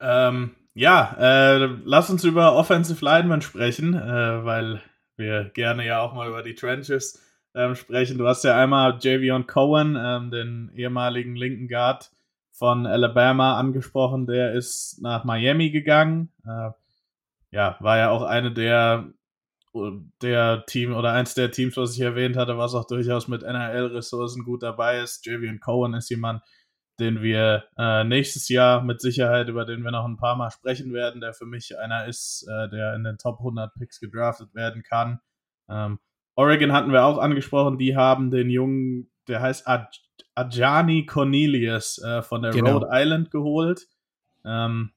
Ähm, ja, äh, lass uns über Offensive Linemen sprechen, äh, weil wir gerne ja auch mal über die Trenches ähm, sprechen. Du hast ja einmal Javion Cohen, ähm, den ehemaligen linken Guard von Alabama, angesprochen. Der ist nach Miami gegangen. Äh, ja, war ja auch eine der der Team oder eins der Teams, was ich erwähnt hatte, was auch durchaus mit NRL-Ressourcen gut dabei ist. Javion Cohen ist jemand, den wir äh, nächstes Jahr mit Sicherheit, über den wir noch ein paar Mal sprechen werden, der für mich einer ist, äh, der in den Top 100 Picks gedraftet werden kann. Ähm, Oregon hatten wir auch angesprochen, die haben den Jungen, der heißt Aj Ajani Cornelius äh, von der genau. Rhode Island geholt. Ähm,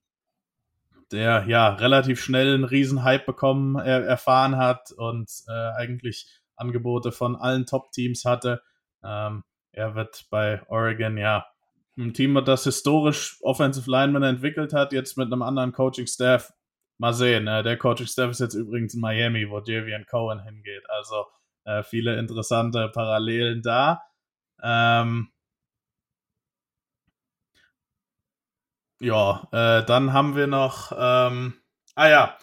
der ja relativ schnell einen Riesenhype bekommen, er, erfahren hat und äh, eigentlich Angebote von allen Top-Teams hatte. Ähm, er wird bei Oregon ja ein Team, das historisch Offensive Lineman entwickelt hat, jetzt mit einem anderen Coaching-Staff. Mal sehen. Ne? Der Coaching-Staff ist jetzt übrigens in Miami, wo Javian Cohen hingeht. Also äh, viele interessante Parallelen da. Ähm, ja, äh, dann haben wir noch, ähm, ah ja,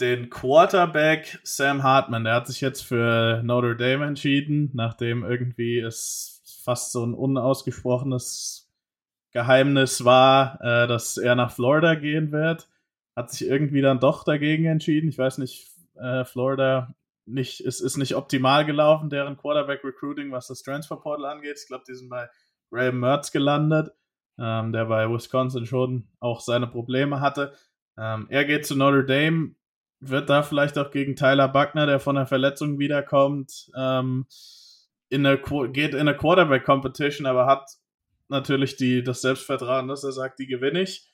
den Quarterback Sam Hartman. Der hat sich jetzt für Notre Dame entschieden, nachdem irgendwie es fast so ein unausgesprochenes Geheimnis war, äh, dass er nach Florida gehen wird. Hat sich irgendwie dann doch dagegen entschieden. Ich weiß nicht, äh, Florida nicht, es ist nicht optimal gelaufen, deren Quarterback Recruiting, was das Transfer Portal angeht. Ich glaube, die sind bei Graham Mertz gelandet, ähm, der bei Wisconsin schon auch seine Probleme hatte. Ähm, er geht zu Notre Dame, wird da vielleicht auch gegen Tyler Buckner, der von der Verletzung wiederkommt, ähm, in eine, geht in eine Quarterback Competition, aber hat natürlich die, das Selbstvertrauen, dass er sagt, die gewinne ich.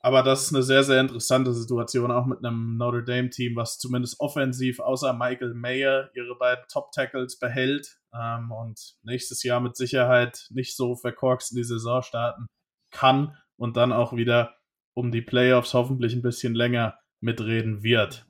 Aber das ist eine sehr, sehr interessante Situation, auch mit einem Notre Dame-Team, was zumindest offensiv außer Michael Mayer ihre beiden Top-Tackles behält ähm, und nächstes Jahr mit Sicherheit nicht so verkorkst in die Saison starten kann und dann auch wieder um die Playoffs hoffentlich ein bisschen länger mitreden wird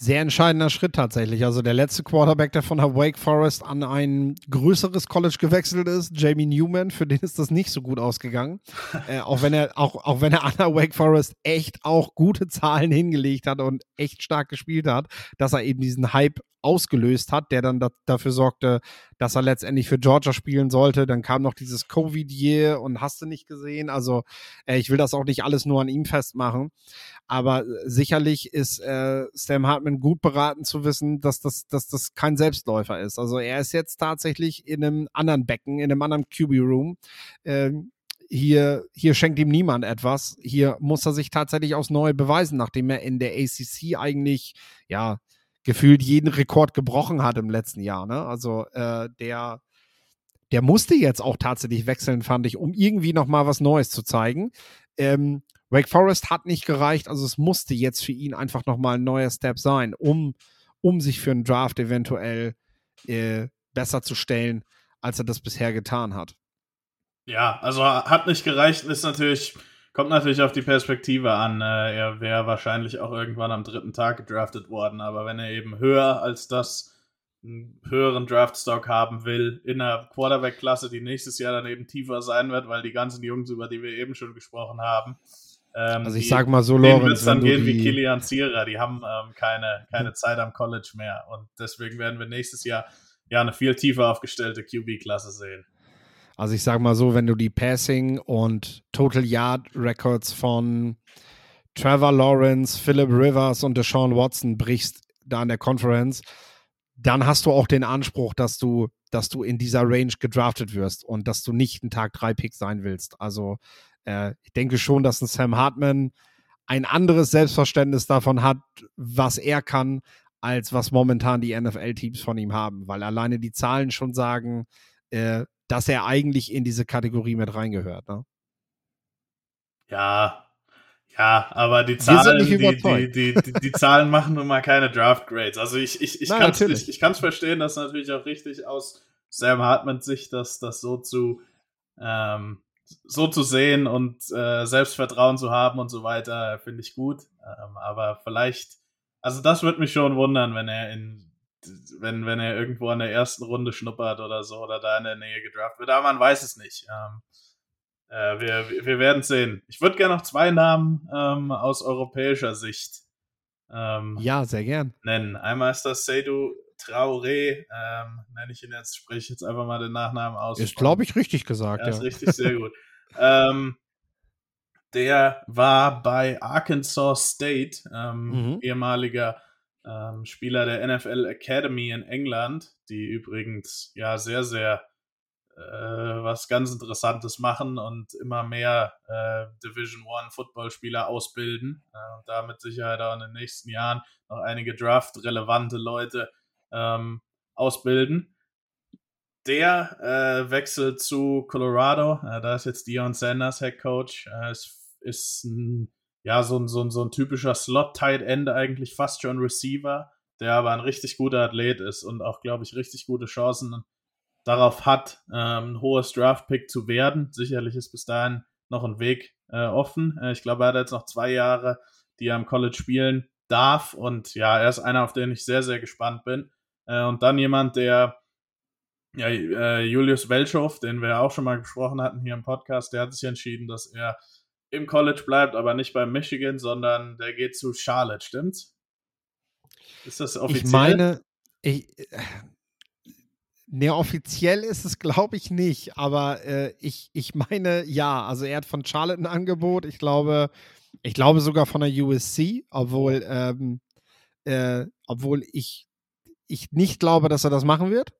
sehr entscheidender Schritt tatsächlich. Also der letzte Quarterback, der von der Wake Forest an ein größeres College gewechselt ist, Jamie Newman, für den ist das nicht so gut ausgegangen. (laughs) äh, auch wenn er, auch, auch wenn er an der Wake Forest echt auch gute Zahlen (laughs) hingelegt hat und echt stark gespielt hat, dass er eben diesen Hype ausgelöst hat, der dann da, dafür sorgte, dass er letztendlich für Georgia spielen sollte. Dann kam noch dieses Covid-Year und hast du nicht gesehen. Also äh, ich will das auch nicht alles nur an ihm festmachen. Aber äh, sicherlich ist äh, Sam Hartman gut beraten zu wissen, dass das, dass das kein Selbstläufer ist. Also er ist jetzt tatsächlich in einem anderen Becken, in einem anderen QB-Room. Ähm, hier, hier schenkt ihm niemand etwas. Hier muss er sich tatsächlich aufs Neue beweisen, nachdem er in der ACC eigentlich, ja, gefühlt jeden Rekord gebrochen hat im letzten Jahr. Ne? Also äh, der, der musste jetzt auch tatsächlich wechseln, fand ich, um irgendwie nochmal was Neues zu zeigen. Ähm, Wake Forest hat nicht gereicht, also es musste jetzt für ihn einfach nochmal ein neuer Step sein, um, um sich für einen Draft eventuell äh, besser zu stellen, als er das bisher getan hat. Ja, also hat nicht gereicht, ist natürlich Kommt natürlich auf die Perspektive an. Äh, er wäre wahrscheinlich auch irgendwann am dritten Tag gedraftet worden, aber wenn er eben höher als das einen höheren Draftstock haben will in einer Quarterback-Klasse, die nächstes Jahr dann eben tiefer sein wird, weil die ganzen Jungs, über die wir eben schon gesprochen haben, ähm, also ich sag mal so, Lorenz, wird es dann gehen wie Kilian Zierer, die haben ähm, keine, keine Zeit am College mehr und deswegen werden wir nächstes Jahr ja eine viel tiefer aufgestellte QB-Klasse sehen. Also ich sage mal so, wenn du die Passing und Total Yard Records von Trevor Lawrence, Philip Rivers und Deshaun Watson brichst da in der Conference, dann hast du auch den Anspruch, dass du, dass du in dieser Range gedraftet wirst und dass du nicht ein Tag 3 Pick sein willst. Also äh, ich denke schon, dass ein Sam Hartman ein anderes Selbstverständnis davon hat, was er kann, als was momentan die NFL-Teams von ihm haben, weil alleine die Zahlen schon sagen, äh, dass er eigentlich in diese Kategorie mit reingehört. Ne? Ja, ja, aber die Zahlen, die, die, die, die, Zahlen machen nun mal keine Draft Grades. Also ich, ich, ich kann es ich, ich kann's verstehen, dass natürlich auch richtig aus Sam Hartmans Sicht, dass das so zu ähm, so zu sehen und äh, Selbstvertrauen zu haben und so weiter, finde ich gut. Ähm, aber vielleicht, also das würde mich schon wundern, wenn er in wenn, wenn er irgendwo in der ersten Runde schnuppert oder so oder da in der Nähe gedraft wird. Aber man weiß es nicht. Ähm, äh, wir, wir werden sehen. Ich würde gerne noch zwei Namen ähm, aus europäischer Sicht ähm, ja, sehr gern. nennen. Einmal ist das Seydou Traoré, ähm, nenne ich ihn jetzt, spreche ich jetzt einfach mal den Nachnamen aus. Ist, glaube ich, richtig gesagt. Ja, ja. ist richtig, sehr gut. (laughs) ähm, der war bei Arkansas State, ähm, mhm. ehemaliger ähm, Spieler der NFL Academy in England, die übrigens ja sehr, sehr äh, was ganz Interessantes machen und immer mehr äh, Division One Footballspieler ausbilden äh, und da mit Sicherheit auch in den nächsten Jahren noch einige Draft-relevante Leute ähm, ausbilden. Der äh, wechselt zu Colorado. Äh, da ist jetzt Dion Sanders Head Coach. Äh, ist, ist ein ja, so ein, so ein, so ein typischer Slot-Tight End eigentlich fast schon Receiver, der aber ein richtig guter Athlet ist und auch, glaube ich, richtig gute Chancen darauf hat, ähm, ein hohes Draft-Pick zu werden. Sicherlich ist bis dahin noch ein Weg äh, offen. Äh, ich glaube, er hat jetzt noch zwei Jahre, die er im College spielen darf. Und ja, er ist einer, auf den ich sehr, sehr gespannt bin. Äh, und dann jemand, der ja, äh, Julius Welschow, den wir auch schon mal gesprochen hatten hier im Podcast, der hat sich entschieden, dass er im College bleibt, aber nicht bei Michigan, sondern der geht zu Charlotte, stimmt's? Ist das offiziell? Ich meine, ich, ne, offiziell ist es, glaube ich, nicht, aber äh, ich, ich meine, ja, also er hat von Charlotte ein Angebot, ich glaube, ich glaube sogar von der USC, obwohl, ähm, äh, obwohl ich, ich nicht glaube, dass er das machen wird.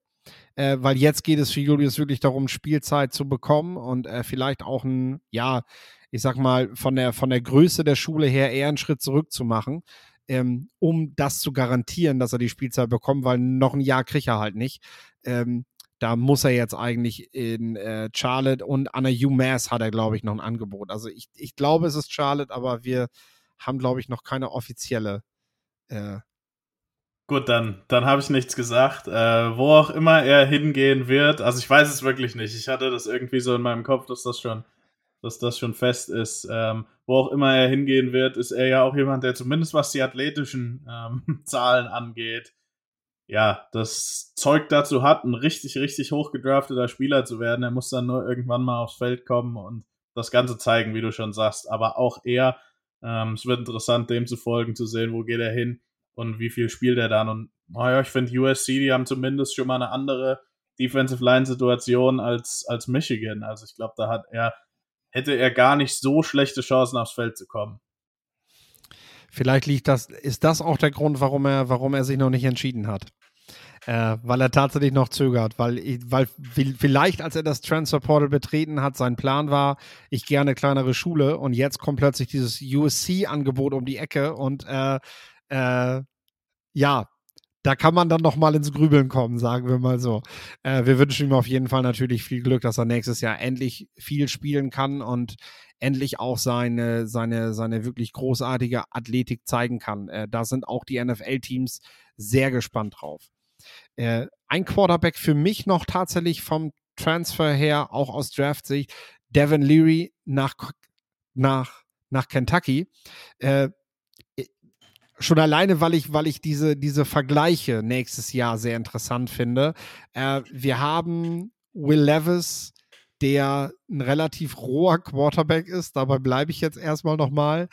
Äh, weil jetzt geht es für Julius wirklich darum, Spielzeit zu bekommen und äh, vielleicht auch ein, ja, ich sag mal, von der, von der Größe der Schule her eher einen Schritt zurück zu machen, ähm, um das zu garantieren, dass er die Spielzeit bekommt, weil noch ein Jahr kriegt er halt nicht. Ähm, da muss er jetzt eigentlich in äh, Charlotte und an der UMass hat er, glaube ich, noch ein Angebot. Also ich, ich glaube, es ist Charlotte, aber wir haben, glaube ich, noch keine offizielle. Äh Gut, dann, dann habe ich nichts gesagt. Äh, wo auch immer er hingehen wird, also ich weiß es wirklich nicht. Ich hatte das irgendwie so in meinem Kopf, dass das schon, dass das schon fest ist. Ähm, wo auch immer er hingehen wird, ist er ja auch jemand, der zumindest was die athletischen ähm, (laughs) Zahlen angeht, ja, das Zeug dazu hat, ein richtig, richtig hochgedrafteter Spieler zu werden. Er muss dann nur irgendwann mal aufs Feld kommen und das Ganze zeigen, wie du schon sagst. Aber auch er, ähm, es wird interessant, dem zu folgen, zu sehen, wo geht er hin und wie viel spielt er dann. Und naja, ich finde USC, die haben zumindest schon mal eine andere Defensive Line Situation als, als Michigan. Also ich glaube, da hat er, hätte er gar nicht so schlechte Chancen aufs Feld zu kommen. Vielleicht liegt das, ist das auch der Grund, warum er, warum er sich noch nicht entschieden hat äh, weil er tatsächlich noch zögert, weil, weil vielleicht, als er das Transfer Portal betreten hat, sein Plan war, ich gehe eine kleinere Schule und jetzt kommt plötzlich dieses USC-Angebot um die Ecke und äh, äh, ja, da kann man dann noch mal ins Grübeln kommen, sagen wir mal so. Äh, wir wünschen ihm auf jeden Fall natürlich viel Glück, dass er nächstes Jahr endlich viel spielen kann und endlich auch seine, seine, seine wirklich großartige Athletik zeigen kann. Äh, da sind auch die NFL-Teams sehr gespannt drauf. Äh, ein Quarterback für mich noch tatsächlich vom Transfer her, auch aus Draft-Sicht, Devin Leary nach, nach, nach Kentucky. Äh, schon alleine, weil ich, weil ich diese, diese Vergleiche nächstes Jahr sehr interessant finde. Äh, wir haben Will Levis, der ein relativ roher Quarterback ist, dabei bleibe ich jetzt erstmal nochmal,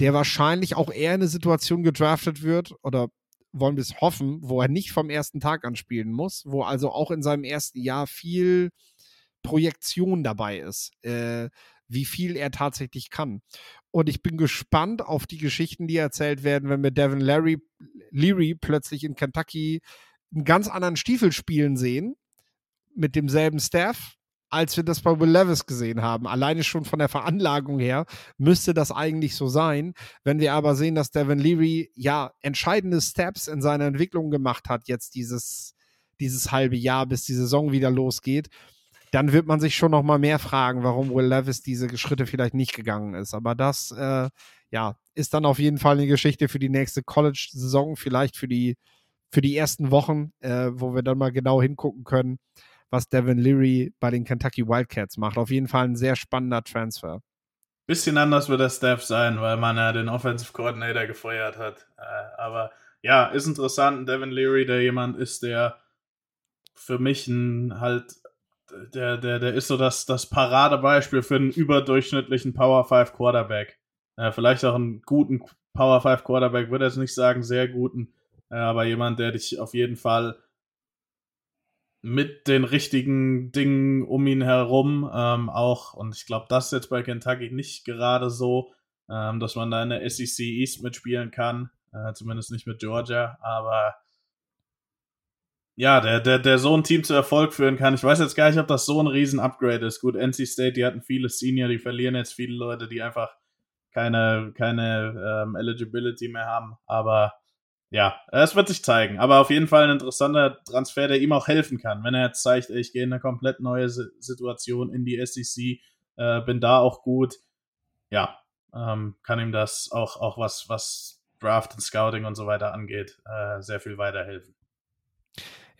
der wahrscheinlich auch eher in eine Situation gedraftet wird oder wollen wir es hoffen, wo er nicht vom ersten Tag an spielen muss, wo also auch in seinem ersten Jahr viel Projektion dabei ist, äh, wie viel er tatsächlich kann. Und ich bin gespannt auf die Geschichten, die erzählt werden, wenn wir Devin Larry, Leary plötzlich in Kentucky einen ganz anderen Stiefel spielen sehen, mit demselben Staff, als wir das bei Will Levis gesehen haben. Alleine schon von der Veranlagung her müsste das eigentlich so sein. Wenn wir aber sehen, dass Devin Leary ja entscheidende Steps in seiner Entwicklung gemacht hat, jetzt dieses, dieses halbe Jahr, bis die Saison wieder losgeht, dann wird man sich schon noch mal mehr fragen, warum Will Levis diese Schritte vielleicht nicht gegangen ist. Aber das, äh, ja, ist dann auf jeden Fall eine Geschichte für die nächste College-Saison, vielleicht für die, für die ersten Wochen, äh, wo wir dann mal genau hingucken können was Devin Leary bei den Kentucky Wildcats macht. Auf jeden Fall ein sehr spannender Transfer. Bisschen anders wird der Staff sein, weil man ja den Offensive Coordinator gefeuert hat. Äh, aber ja, ist interessant. Devin Leary, der jemand ist, der für mich ein halt, der, der, der ist so das, das Paradebeispiel für einen überdurchschnittlichen Power 5 Quarterback. Äh, vielleicht auch einen guten Power 5 Quarterback, würde ich jetzt nicht sagen, sehr guten, äh, aber jemand, der dich auf jeden Fall mit den richtigen Dingen um ihn herum ähm, auch. Und ich glaube, das ist jetzt bei Kentucky nicht gerade so, ähm, dass man da in der SEC East mitspielen kann. Äh, zumindest nicht mit Georgia. Aber ja, der, der, der so ein Team zu Erfolg führen kann. Ich weiß jetzt gar nicht, ob das so ein Riesen-Upgrade ist. Gut, NC State, die hatten viele Senior, die verlieren jetzt viele Leute, die einfach keine, keine ähm, Eligibility mehr haben. Aber ja, es wird sich zeigen. Aber auf jeden Fall ein interessanter Transfer, der ihm auch helfen kann. Wenn er jetzt zeigt, ich gehe in eine komplett neue Situation in die SEC, äh, bin da auch gut, ja, ähm, kann ihm das auch, auch was, was Draft und Scouting und so weiter angeht, äh, sehr viel weiterhelfen.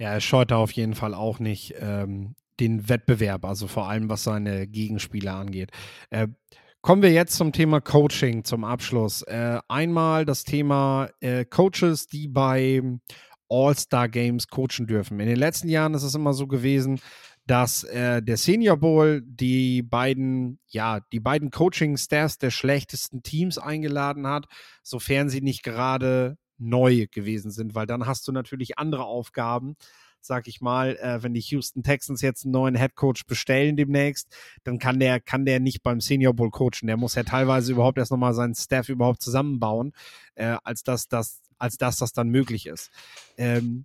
Ja, er scheut da auf jeden Fall auch nicht ähm, den Wettbewerb, also vor allem was seine Gegenspieler angeht. Äh, Kommen wir jetzt zum Thema Coaching zum Abschluss. Äh, einmal das Thema äh, Coaches, die bei All-Star Games coachen dürfen. In den letzten Jahren ist es immer so gewesen, dass äh, der Senior Bowl die beiden, ja, die beiden Coaching-Staffs der schlechtesten Teams eingeladen hat, sofern sie nicht gerade neu gewesen sind, weil dann hast du natürlich andere Aufgaben sag ich mal, äh, wenn die Houston Texans jetzt einen neuen Head Coach bestellen demnächst, dann kann der, kann der nicht beim Senior Bowl coachen. Der muss ja teilweise überhaupt erst nochmal seinen Staff überhaupt zusammenbauen, äh, als dass das, als dass das dann möglich ist. Ähm,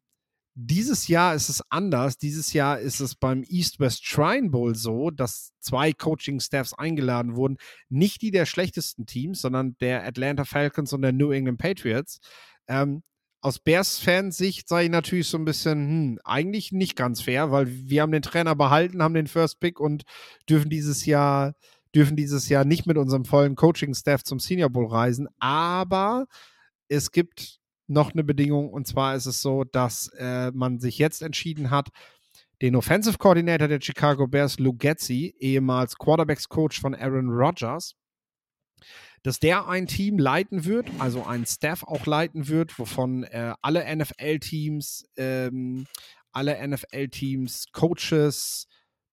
dieses Jahr ist es anders. Dieses Jahr ist es beim East-West Shrine Bowl so, dass zwei Coaching-Staffs eingeladen wurden. Nicht die der schlechtesten Teams, sondern der Atlanta Falcons und der New England Patriots. Ähm, aus Bears-Fansicht sage ich natürlich so ein bisschen, hm, eigentlich nicht ganz fair, weil wir haben den Trainer behalten, haben den First Pick und dürfen dieses Jahr dürfen dieses Jahr nicht mit unserem vollen Coaching-Staff zum Senior Bowl reisen. Aber es gibt noch eine Bedingung und zwar ist es so, dass äh, man sich jetzt entschieden hat, den Offensive Coordinator der Chicago Bears, Lou Getzi, ehemals Quarterbacks Coach von Aaron Rodgers, dass der ein Team leiten wird, also ein Staff auch leiten wird, wovon äh, alle NFL-Teams, ähm, alle NFL-Teams, Coaches,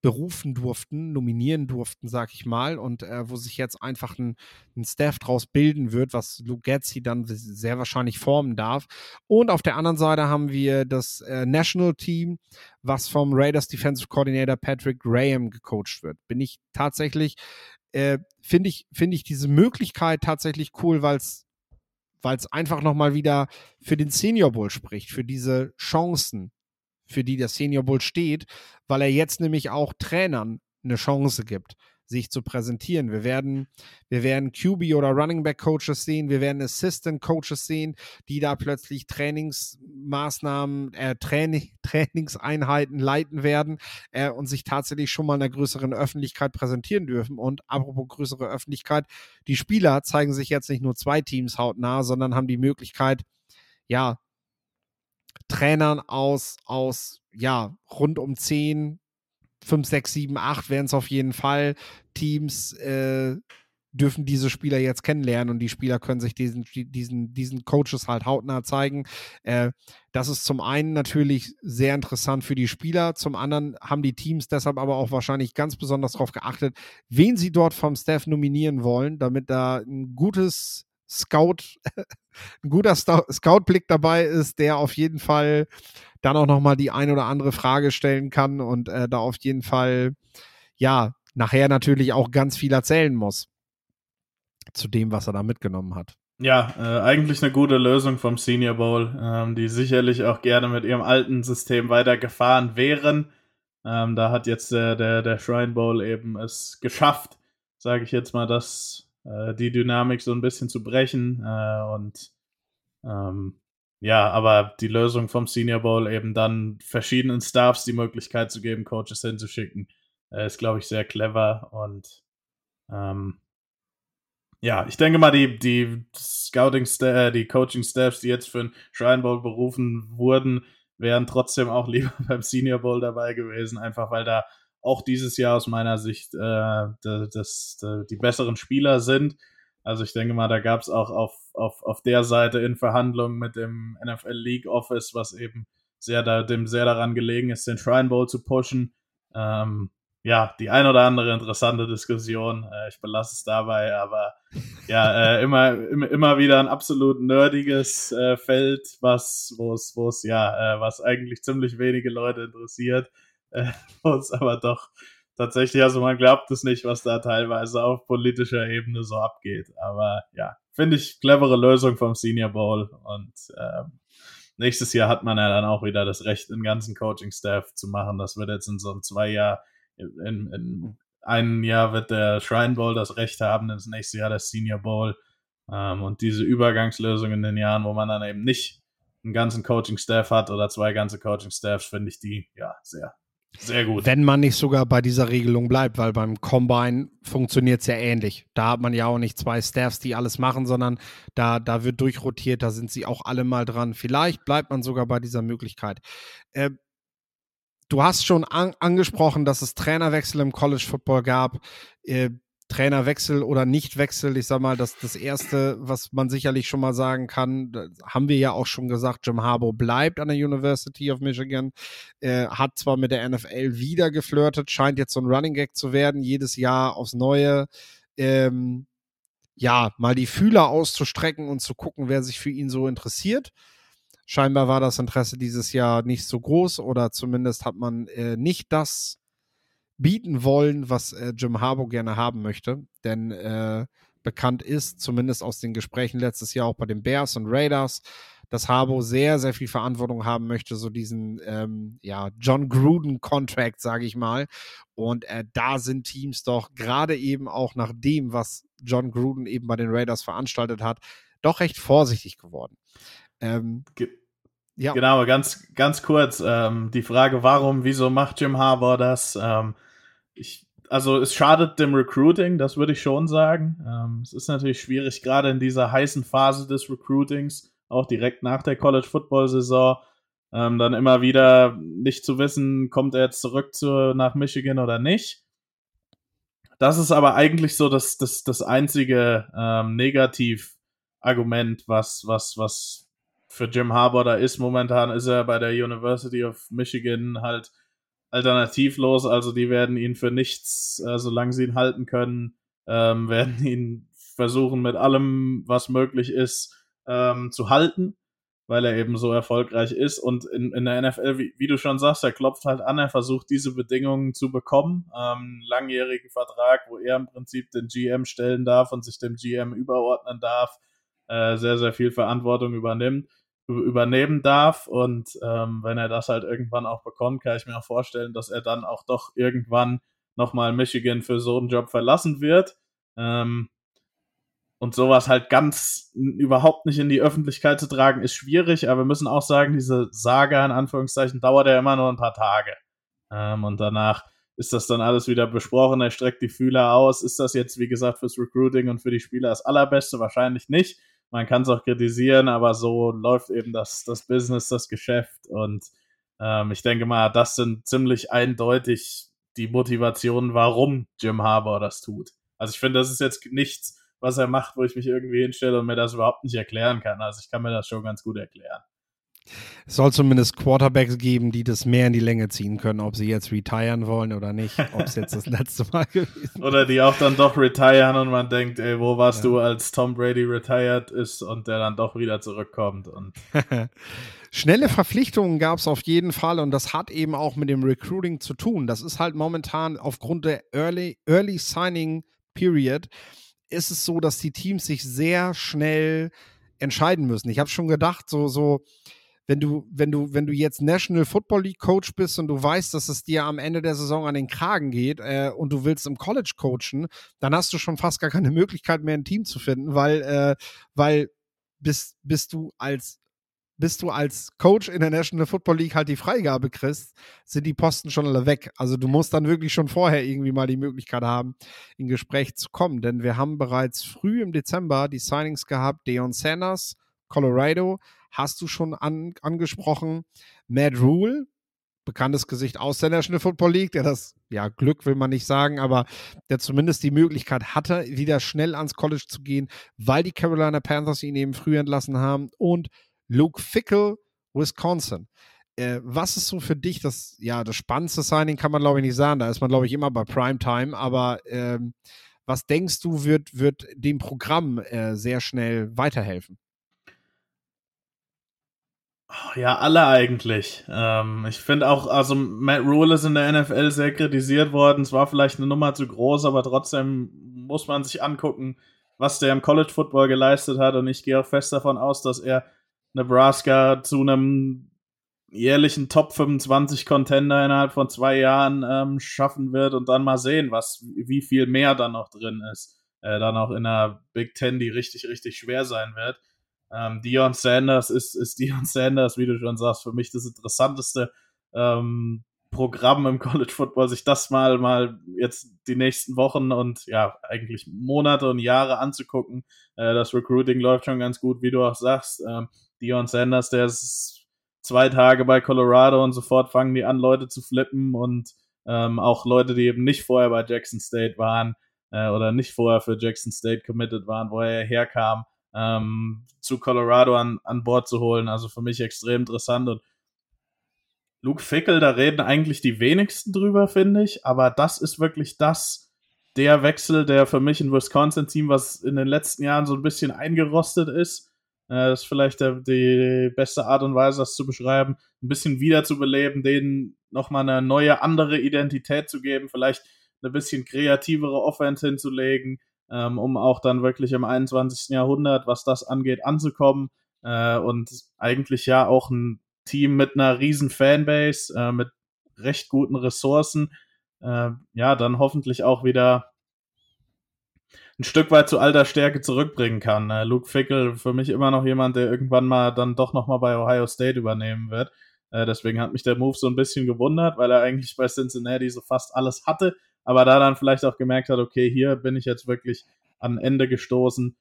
berufen durften, nominieren durften, sag ich mal, und äh, wo sich jetzt einfach ein, ein Staff draus bilden wird, was Lugetzi dann sehr wahrscheinlich formen darf. Und auf der anderen Seite haben wir das äh, National Team, was vom Raiders Defensive Coordinator Patrick Graham gecoacht wird. Bin ich tatsächlich, äh, finde ich, finde ich diese Möglichkeit tatsächlich cool, weil es weil es einfach nochmal wieder für den Senior Bowl spricht, für diese Chancen, für die der Senior Bowl steht, weil er jetzt nämlich auch Trainern eine Chance gibt, sich zu präsentieren. Wir werden, wir werden QB oder Running Back Coaches sehen, wir werden Assistant Coaches sehen, die da plötzlich Trainingsmaßnahmen, äh, Training, (laughs) Trainingseinheiten leiten werden äh, und sich tatsächlich schon mal in einer größeren Öffentlichkeit präsentieren dürfen. Und apropos größere Öffentlichkeit, die Spieler zeigen sich jetzt nicht nur zwei Teams hautnah, sondern haben die Möglichkeit, ja, Trainern aus, aus, ja, rund um 10, 5, 6, 7, 8 werden es auf jeden Fall. Teams äh, dürfen diese Spieler jetzt kennenlernen und die Spieler können sich diesen, diesen, diesen Coaches halt hautnah zeigen. Äh, das ist zum einen natürlich sehr interessant für die Spieler, zum anderen haben die Teams deshalb aber auch wahrscheinlich ganz besonders darauf geachtet, wen sie dort vom Staff nominieren wollen, damit da ein gutes Scout, (laughs) ein guter Scout-Blick dabei ist, der auf jeden Fall dann auch nochmal die ein oder andere Frage stellen kann und äh, da auf jeden Fall, ja, nachher natürlich auch ganz viel erzählen muss zu dem, was er da mitgenommen hat. Ja, äh, eigentlich eine gute Lösung vom Senior Bowl, ähm, die sicherlich auch gerne mit ihrem alten System weitergefahren wären. Ähm, da hat jetzt der, der, der Shrine Bowl eben es geschafft, sage ich jetzt mal, dass äh, die Dynamik so ein bisschen zu brechen. Äh, und ähm, ja, aber die Lösung vom Senior Bowl eben dann verschiedenen Staffs die Möglichkeit zu geben, Coaches hinzuschicken, äh, ist, glaube ich, sehr clever. Und ähm, ja, ich denke mal, die, die Scouting, äh, die Coaching Staffs, die jetzt für den Shrine Bowl berufen wurden, wären trotzdem auch (laughs) lieber beim Senior Bowl dabei gewesen, einfach weil da auch dieses Jahr aus meiner Sicht äh, das, das, die besseren Spieler sind. Also ich denke mal, da gab es auch auf, auf, auf der Seite in Verhandlungen mit dem NFL League Office, was eben sehr da, dem sehr daran gelegen ist, den Shrine Bowl zu pushen. Ähm, ja, die ein oder andere interessante Diskussion. Äh, ich belasse es dabei, aber ja, äh, immer, immer, immer wieder ein absolut nerdiges äh, Feld, was, wo es, wo es, ja, äh, was eigentlich ziemlich wenige Leute interessiert äh, (laughs) uns aber doch tatsächlich, also man glaubt es nicht, was da teilweise auf politischer Ebene so abgeht. Aber ja, finde ich clevere Lösung vom Senior Bowl und ähm, nächstes Jahr hat man ja dann auch wieder das Recht, den ganzen Coaching-Staff zu machen. Das wird jetzt in so einem zwei Jahr, in, in einem Jahr wird der Shrine Bowl das Recht haben, das nächste Jahr das Senior Bowl. Ähm, und diese Übergangslösung in den Jahren, wo man dann eben nicht einen ganzen Coaching-Staff hat oder zwei ganze Coaching-Staffs, finde ich die ja sehr, sehr gut. Wenn man nicht sogar bei dieser Regelung bleibt, weil beim Combine funktioniert es ja ähnlich. Da hat man ja auch nicht zwei Staffs, die alles machen, sondern da, da wird durchrotiert, da sind sie auch alle mal dran. Vielleicht bleibt man sogar bei dieser Möglichkeit. Äh, du hast schon an, angesprochen, dass es Trainerwechsel im College Football gab. Äh, Trainerwechsel oder Nichtwechsel, ich sag mal, das, das erste, was man sicherlich schon mal sagen kann, haben wir ja auch schon gesagt, Jim Harbaugh bleibt an der University of Michigan, äh, hat zwar mit der NFL wieder geflirtet, scheint jetzt so ein Running Gag zu werden, jedes Jahr aufs Neue, ähm, ja, mal die Fühler auszustrecken und zu gucken, wer sich für ihn so interessiert. Scheinbar war das Interesse dieses Jahr nicht so groß oder zumindest hat man äh, nicht das bieten wollen, was äh, Jim Harbaugh gerne haben möchte. Denn äh, bekannt ist, zumindest aus den Gesprächen letztes Jahr auch bei den Bears und Raiders, dass Harbaugh sehr, sehr viel Verantwortung haben möchte, so diesen ähm, ja, John Gruden-Contract, sage ich mal. Und äh, da sind Teams doch gerade eben auch nach dem, was John Gruden eben bei den Raiders veranstaltet hat, doch recht vorsichtig geworden. Ähm, ja. Genau, ganz, ganz kurz. Ähm, die Frage, warum, wieso macht Jim Harbour das? Ähm, ich, also es schadet dem Recruiting, das würde ich schon sagen. Ähm, es ist natürlich schwierig, gerade in dieser heißen Phase des Recruitings, auch direkt nach der College Football Saison, ähm, dann immer wieder nicht zu wissen, kommt er jetzt zurück zu, nach Michigan oder nicht. Das ist aber eigentlich so das, das, das einzige ähm, Negativargument, was, was, was für Jim Harbour da ist. Momentan ist er bei der University of Michigan halt alternativlos, also die werden ihn für nichts, äh, solange sie ihn halten können, ähm, (laughs) werden ihn versuchen mit allem, was möglich ist, ähm, zu halten, weil er eben so erfolgreich ist. Und in, in der NFL, wie, wie, du schon sagst, er klopft halt an, er versucht diese Bedingungen zu bekommen. Ähm, langjährigen Vertrag, wo er im Prinzip den GM stellen darf und sich dem GM überordnen darf, äh, sehr, sehr viel Verantwortung übernimmt übernehmen darf. Und ähm, wenn er das halt irgendwann auch bekommt, kann ich mir auch vorstellen, dass er dann auch doch irgendwann nochmal Michigan für so einen Job verlassen wird. Ähm, und sowas halt ganz überhaupt nicht in die Öffentlichkeit zu tragen, ist schwierig, aber wir müssen auch sagen, diese Saga in Anführungszeichen dauert ja immer nur ein paar Tage. Ähm, und danach ist das dann alles wieder besprochen, er streckt die Fühler aus. Ist das jetzt, wie gesagt, fürs Recruiting und für die Spieler das Allerbeste? Wahrscheinlich nicht man kann es auch kritisieren, aber so läuft eben das, das Business, das Geschäft. Und ähm, ich denke mal, das sind ziemlich eindeutig die Motivationen, warum Jim Harbour das tut. Also ich finde, das ist jetzt nichts, was er macht, wo ich mich irgendwie hinstelle und mir das überhaupt nicht erklären kann. Also ich kann mir das schon ganz gut erklären. Es soll zumindest Quarterbacks geben, die das mehr in die Länge ziehen können, ob sie jetzt retiren wollen oder nicht, ob es jetzt das (laughs) letzte Mal gewesen ist. Oder die auch dann doch retiren und man denkt, ey, wo warst ja. du, als Tom Brady retired ist und der dann doch wieder zurückkommt. Und (laughs) Schnelle Verpflichtungen gab es auf jeden Fall und das hat eben auch mit dem Recruiting zu tun. Das ist halt momentan aufgrund der Early, Early Signing Period ist es so, dass die Teams sich sehr schnell entscheiden müssen. Ich habe schon gedacht, so, so, wenn du, wenn du, wenn du jetzt National Football League Coach bist und du weißt, dass es dir am Ende der Saison an den Kragen geht äh, und du willst im College coachen, dann hast du schon fast gar keine Möglichkeit mehr, ein Team zu finden, weil, äh, weil bist, bist du als bis du als Coach in der National Football League halt die Freigabe kriegst, sind die Posten schon alle weg. Also du musst dann wirklich schon vorher irgendwie mal die Möglichkeit haben, in Gespräch zu kommen. Denn wir haben bereits früh im Dezember die Signings gehabt, Deon Sanders, Colorado, hast du schon an, angesprochen. Matt Rule, bekanntes Gesicht aus der National Football League, der das, ja, Glück will man nicht sagen, aber der zumindest die Möglichkeit hatte, wieder schnell ans College zu gehen, weil die Carolina Panthers ihn eben früh entlassen haben. Und Luke Fickle, Wisconsin. Äh, was ist so für dich das, ja, das spannendste Signing, kann man glaube ich nicht sagen. Da ist man, glaube ich, immer bei Primetime, aber ähm, was denkst du, wird, wird dem Programm äh, sehr schnell weiterhelfen? Ja, alle eigentlich. Ähm, ich finde auch, also Matt Rule ist in der NFL sehr kritisiert worden. Es war vielleicht eine Nummer zu groß, aber trotzdem muss man sich angucken, was der im College Football geleistet hat. Und ich gehe auch fest davon aus, dass er Nebraska zu einem jährlichen Top 25 Contender innerhalb von zwei Jahren ähm, schaffen wird und dann mal sehen, was, wie viel mehr da noch drin ist. Äh, dann auch in der Big Ten, die richtig, richtig schwer sein wird. Ähm, Dion Sanders ist, ist Dion Sanders, wie du schon sagst, für mich das interessanteste ähm, Programm im College Football, sich das mal, mal jetzt die nächsten Wochen und ja, eigentlich Monate und Jahre anzugucken. Äh, das Recruiting läuft schon ganz gut, wie du auch sagst. Ähm, Dion Sanders, der ist zwei Tage bei Colorado und sofort fangen die an, Leute zu flippen und ähm, auch Leute, die eben nicht vorher bei Jackson State waren äh, oder nicht vorher für Jackson State committed waren, woher er herkam, ähm, zu Colorado an, an Bord zu holen. Also für mich extrem interessant und Luke Fickel, da reden eigentlich die wenigsten drüber, finde ich, aber das ist wirklich das, der Wechsel, der für mich ein Wisconsin-Team, was in den letzten Jahren so ein bisschen eingerostet ist, äh, das ist vielleicht der, die beste Art und Weise, das zu beschreiben, ein bisschen wiederzubeleben, denen nochmal eine neue, andere Identität zu geben, vielleicht eine bisschen kreativere Offense hinzulegen, ähm, um auch dann wirklich im 21. Jahrhundert, was das angeht, anzukommen. Äh, und eigentlich ja auch ein Team mit einer riesen Fanbase, äh, mit recht guten Ressourcen, äh, ja, dann hoffentlich auch wieder ein Stück weit zu alter Stärke zurückbringen kann. Äh, Luke Fickle für mich immer noch jemand, der irgendwann mal dann doch nochmal bei Ohio State übernehmen wird. Äh, deswegen hat mich der Move so ein bisschen gewundert, weil er eigentlich bei Cincinnati so fast alles hatte, aber da dann vielleicht auch gemerkt hat, okay, hier bin ich jetzt wirklich an Ende gestoßen,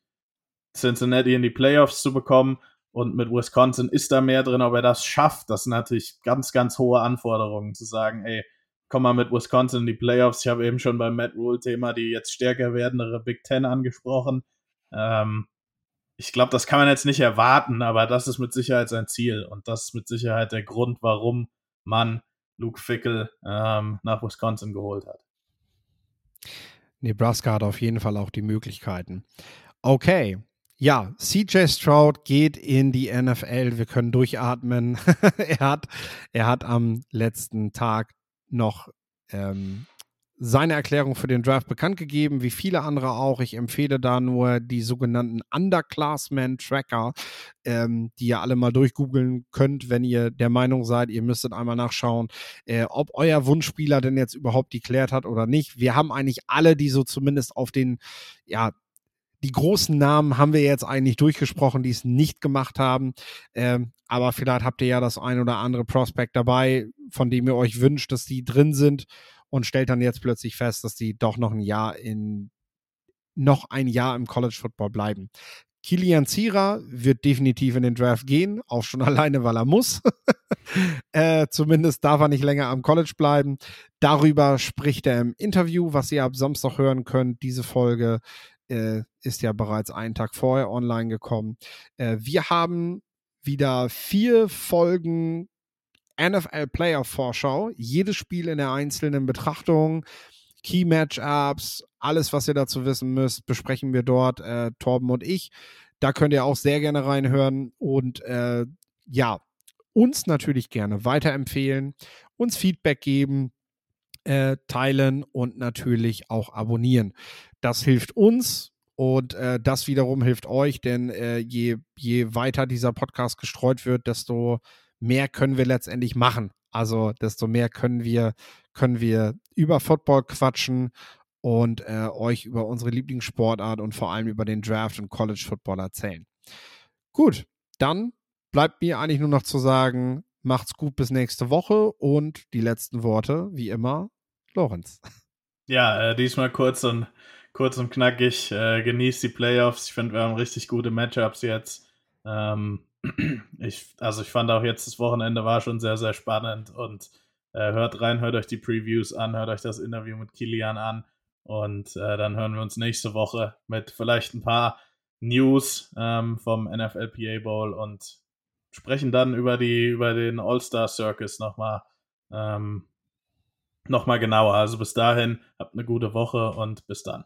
Cincinnati in die Playoffs zu bekommen. Und mit Wisconsin ist da mehr drin, ob er das schafft. Das sind natürlich ganz, ganz hohe Anforderungen, zu sagen, ey, komm mal mit Wisconsin in die Playoffs. Ich habe eben schon beim Matt Rule-Thema die jetzt stärker werdendere Big Ten angesprochen. Ähm, ich glaube, das kann man jetzt nicht erwarten, aber das ist mit Sicherheit sein Ziel. Und das ist mit Sicherheit der Grund, warum man Luke Fickle ähm, nach Wisconsin geholt hat. Nebraska hat auf jeden Fall auch die Möglichkeiten. Okay, ja, CJ Stroud geht in die NFL. Wir können durchatmen. (laughs) er, hat, er hat am letzten Tag noch ähm, seine Erklärung für den Draft bekannt gegeben, wie viele andere auch. Ich empfehle da nur die sogenannten Underclassmen Tracker, ähm, die ihr alle mal durchgoogeln könnt, wenn ihr der Meinung seid, ihr müsstet einmal nachschauen, äh, ob euer Wunschspieler denn jetzt überhaupt deklärt hat oder nicht. Wir haben eigentlich alle, die so zumindest auf den, ja, die großen Namen haben wir jetzt eigentlich durchgesprochen, die es nicht gemacht haben. Ähm, aber vielleicht habt ihr ja das ein oder andere Prospect dabei, von dem ihr euch wünscht, dass die drin sind und stellt dann jetzt plötzlich fest, dass die doch noch ein Jahr in noch ein Jahr im College Football bleiben. Kilian Zierer wird definitiv in den Draft gehen, auch schon (laughs) alleine, weil er muss. (laughs) äh, zumindest darf er nicht länger am College bleiben. Darüber spricht er im Interview, was ihr ab Samstag hören könnt. Diese Folge äh, ist ja bereits einen Tag vorher online gekommen. Äh, wir haben wieder vier Folgen NFL Player Vorschau. Jedes Spiel in der einzelnen Betrachtung, Key Matchups, alles, was ihr dazu wissen müsst, besprechen wir dort, äh, Torben und ich. Da könnt ihr auch sehr gerne reinhören und äh, ja, uns natürlich gerne weiterempfehlen, uns Feedback geben, äh, teilen und natürlich auch abonnieren. Das hilft uns und äh, das wiederum hilft euch, denn äh, je, je weiter dieser Podcast gestreut wird, desto mehr können wir letztendlich machen. Also desto mehr können wir, können wir über Football quatschen und äh, euch über unsere Lieblingssportart und vor allem über den Draft und College Football erzählen. Gut, dann bleibt mir eigentlich nur noch zu sagen, macht's gut bis nächste Woche und die letzten Worte, wie immer, Lorenz. Ja, äh, diesmal kurz und kurz und knackig, äh, genießt die Playoffs. Ich finde, wir haben richtig gute Matchups jetzt. Ähm, ich, also ich fand auch jetzt das Wochenende war schon sehr, sehr spannend und äh, hört rein, hört euch die Previews an, hört euch das Interview mit Kilian an und äh, dann hören wir uns nächste Woche mit vielleicht ein paar News ähm, vom NFLPA Bowl und sprechen dann über die über den All-Star Circus nochmal ähm, noch genauer. Also bis dahin, habt eine gute Woche und bis dann.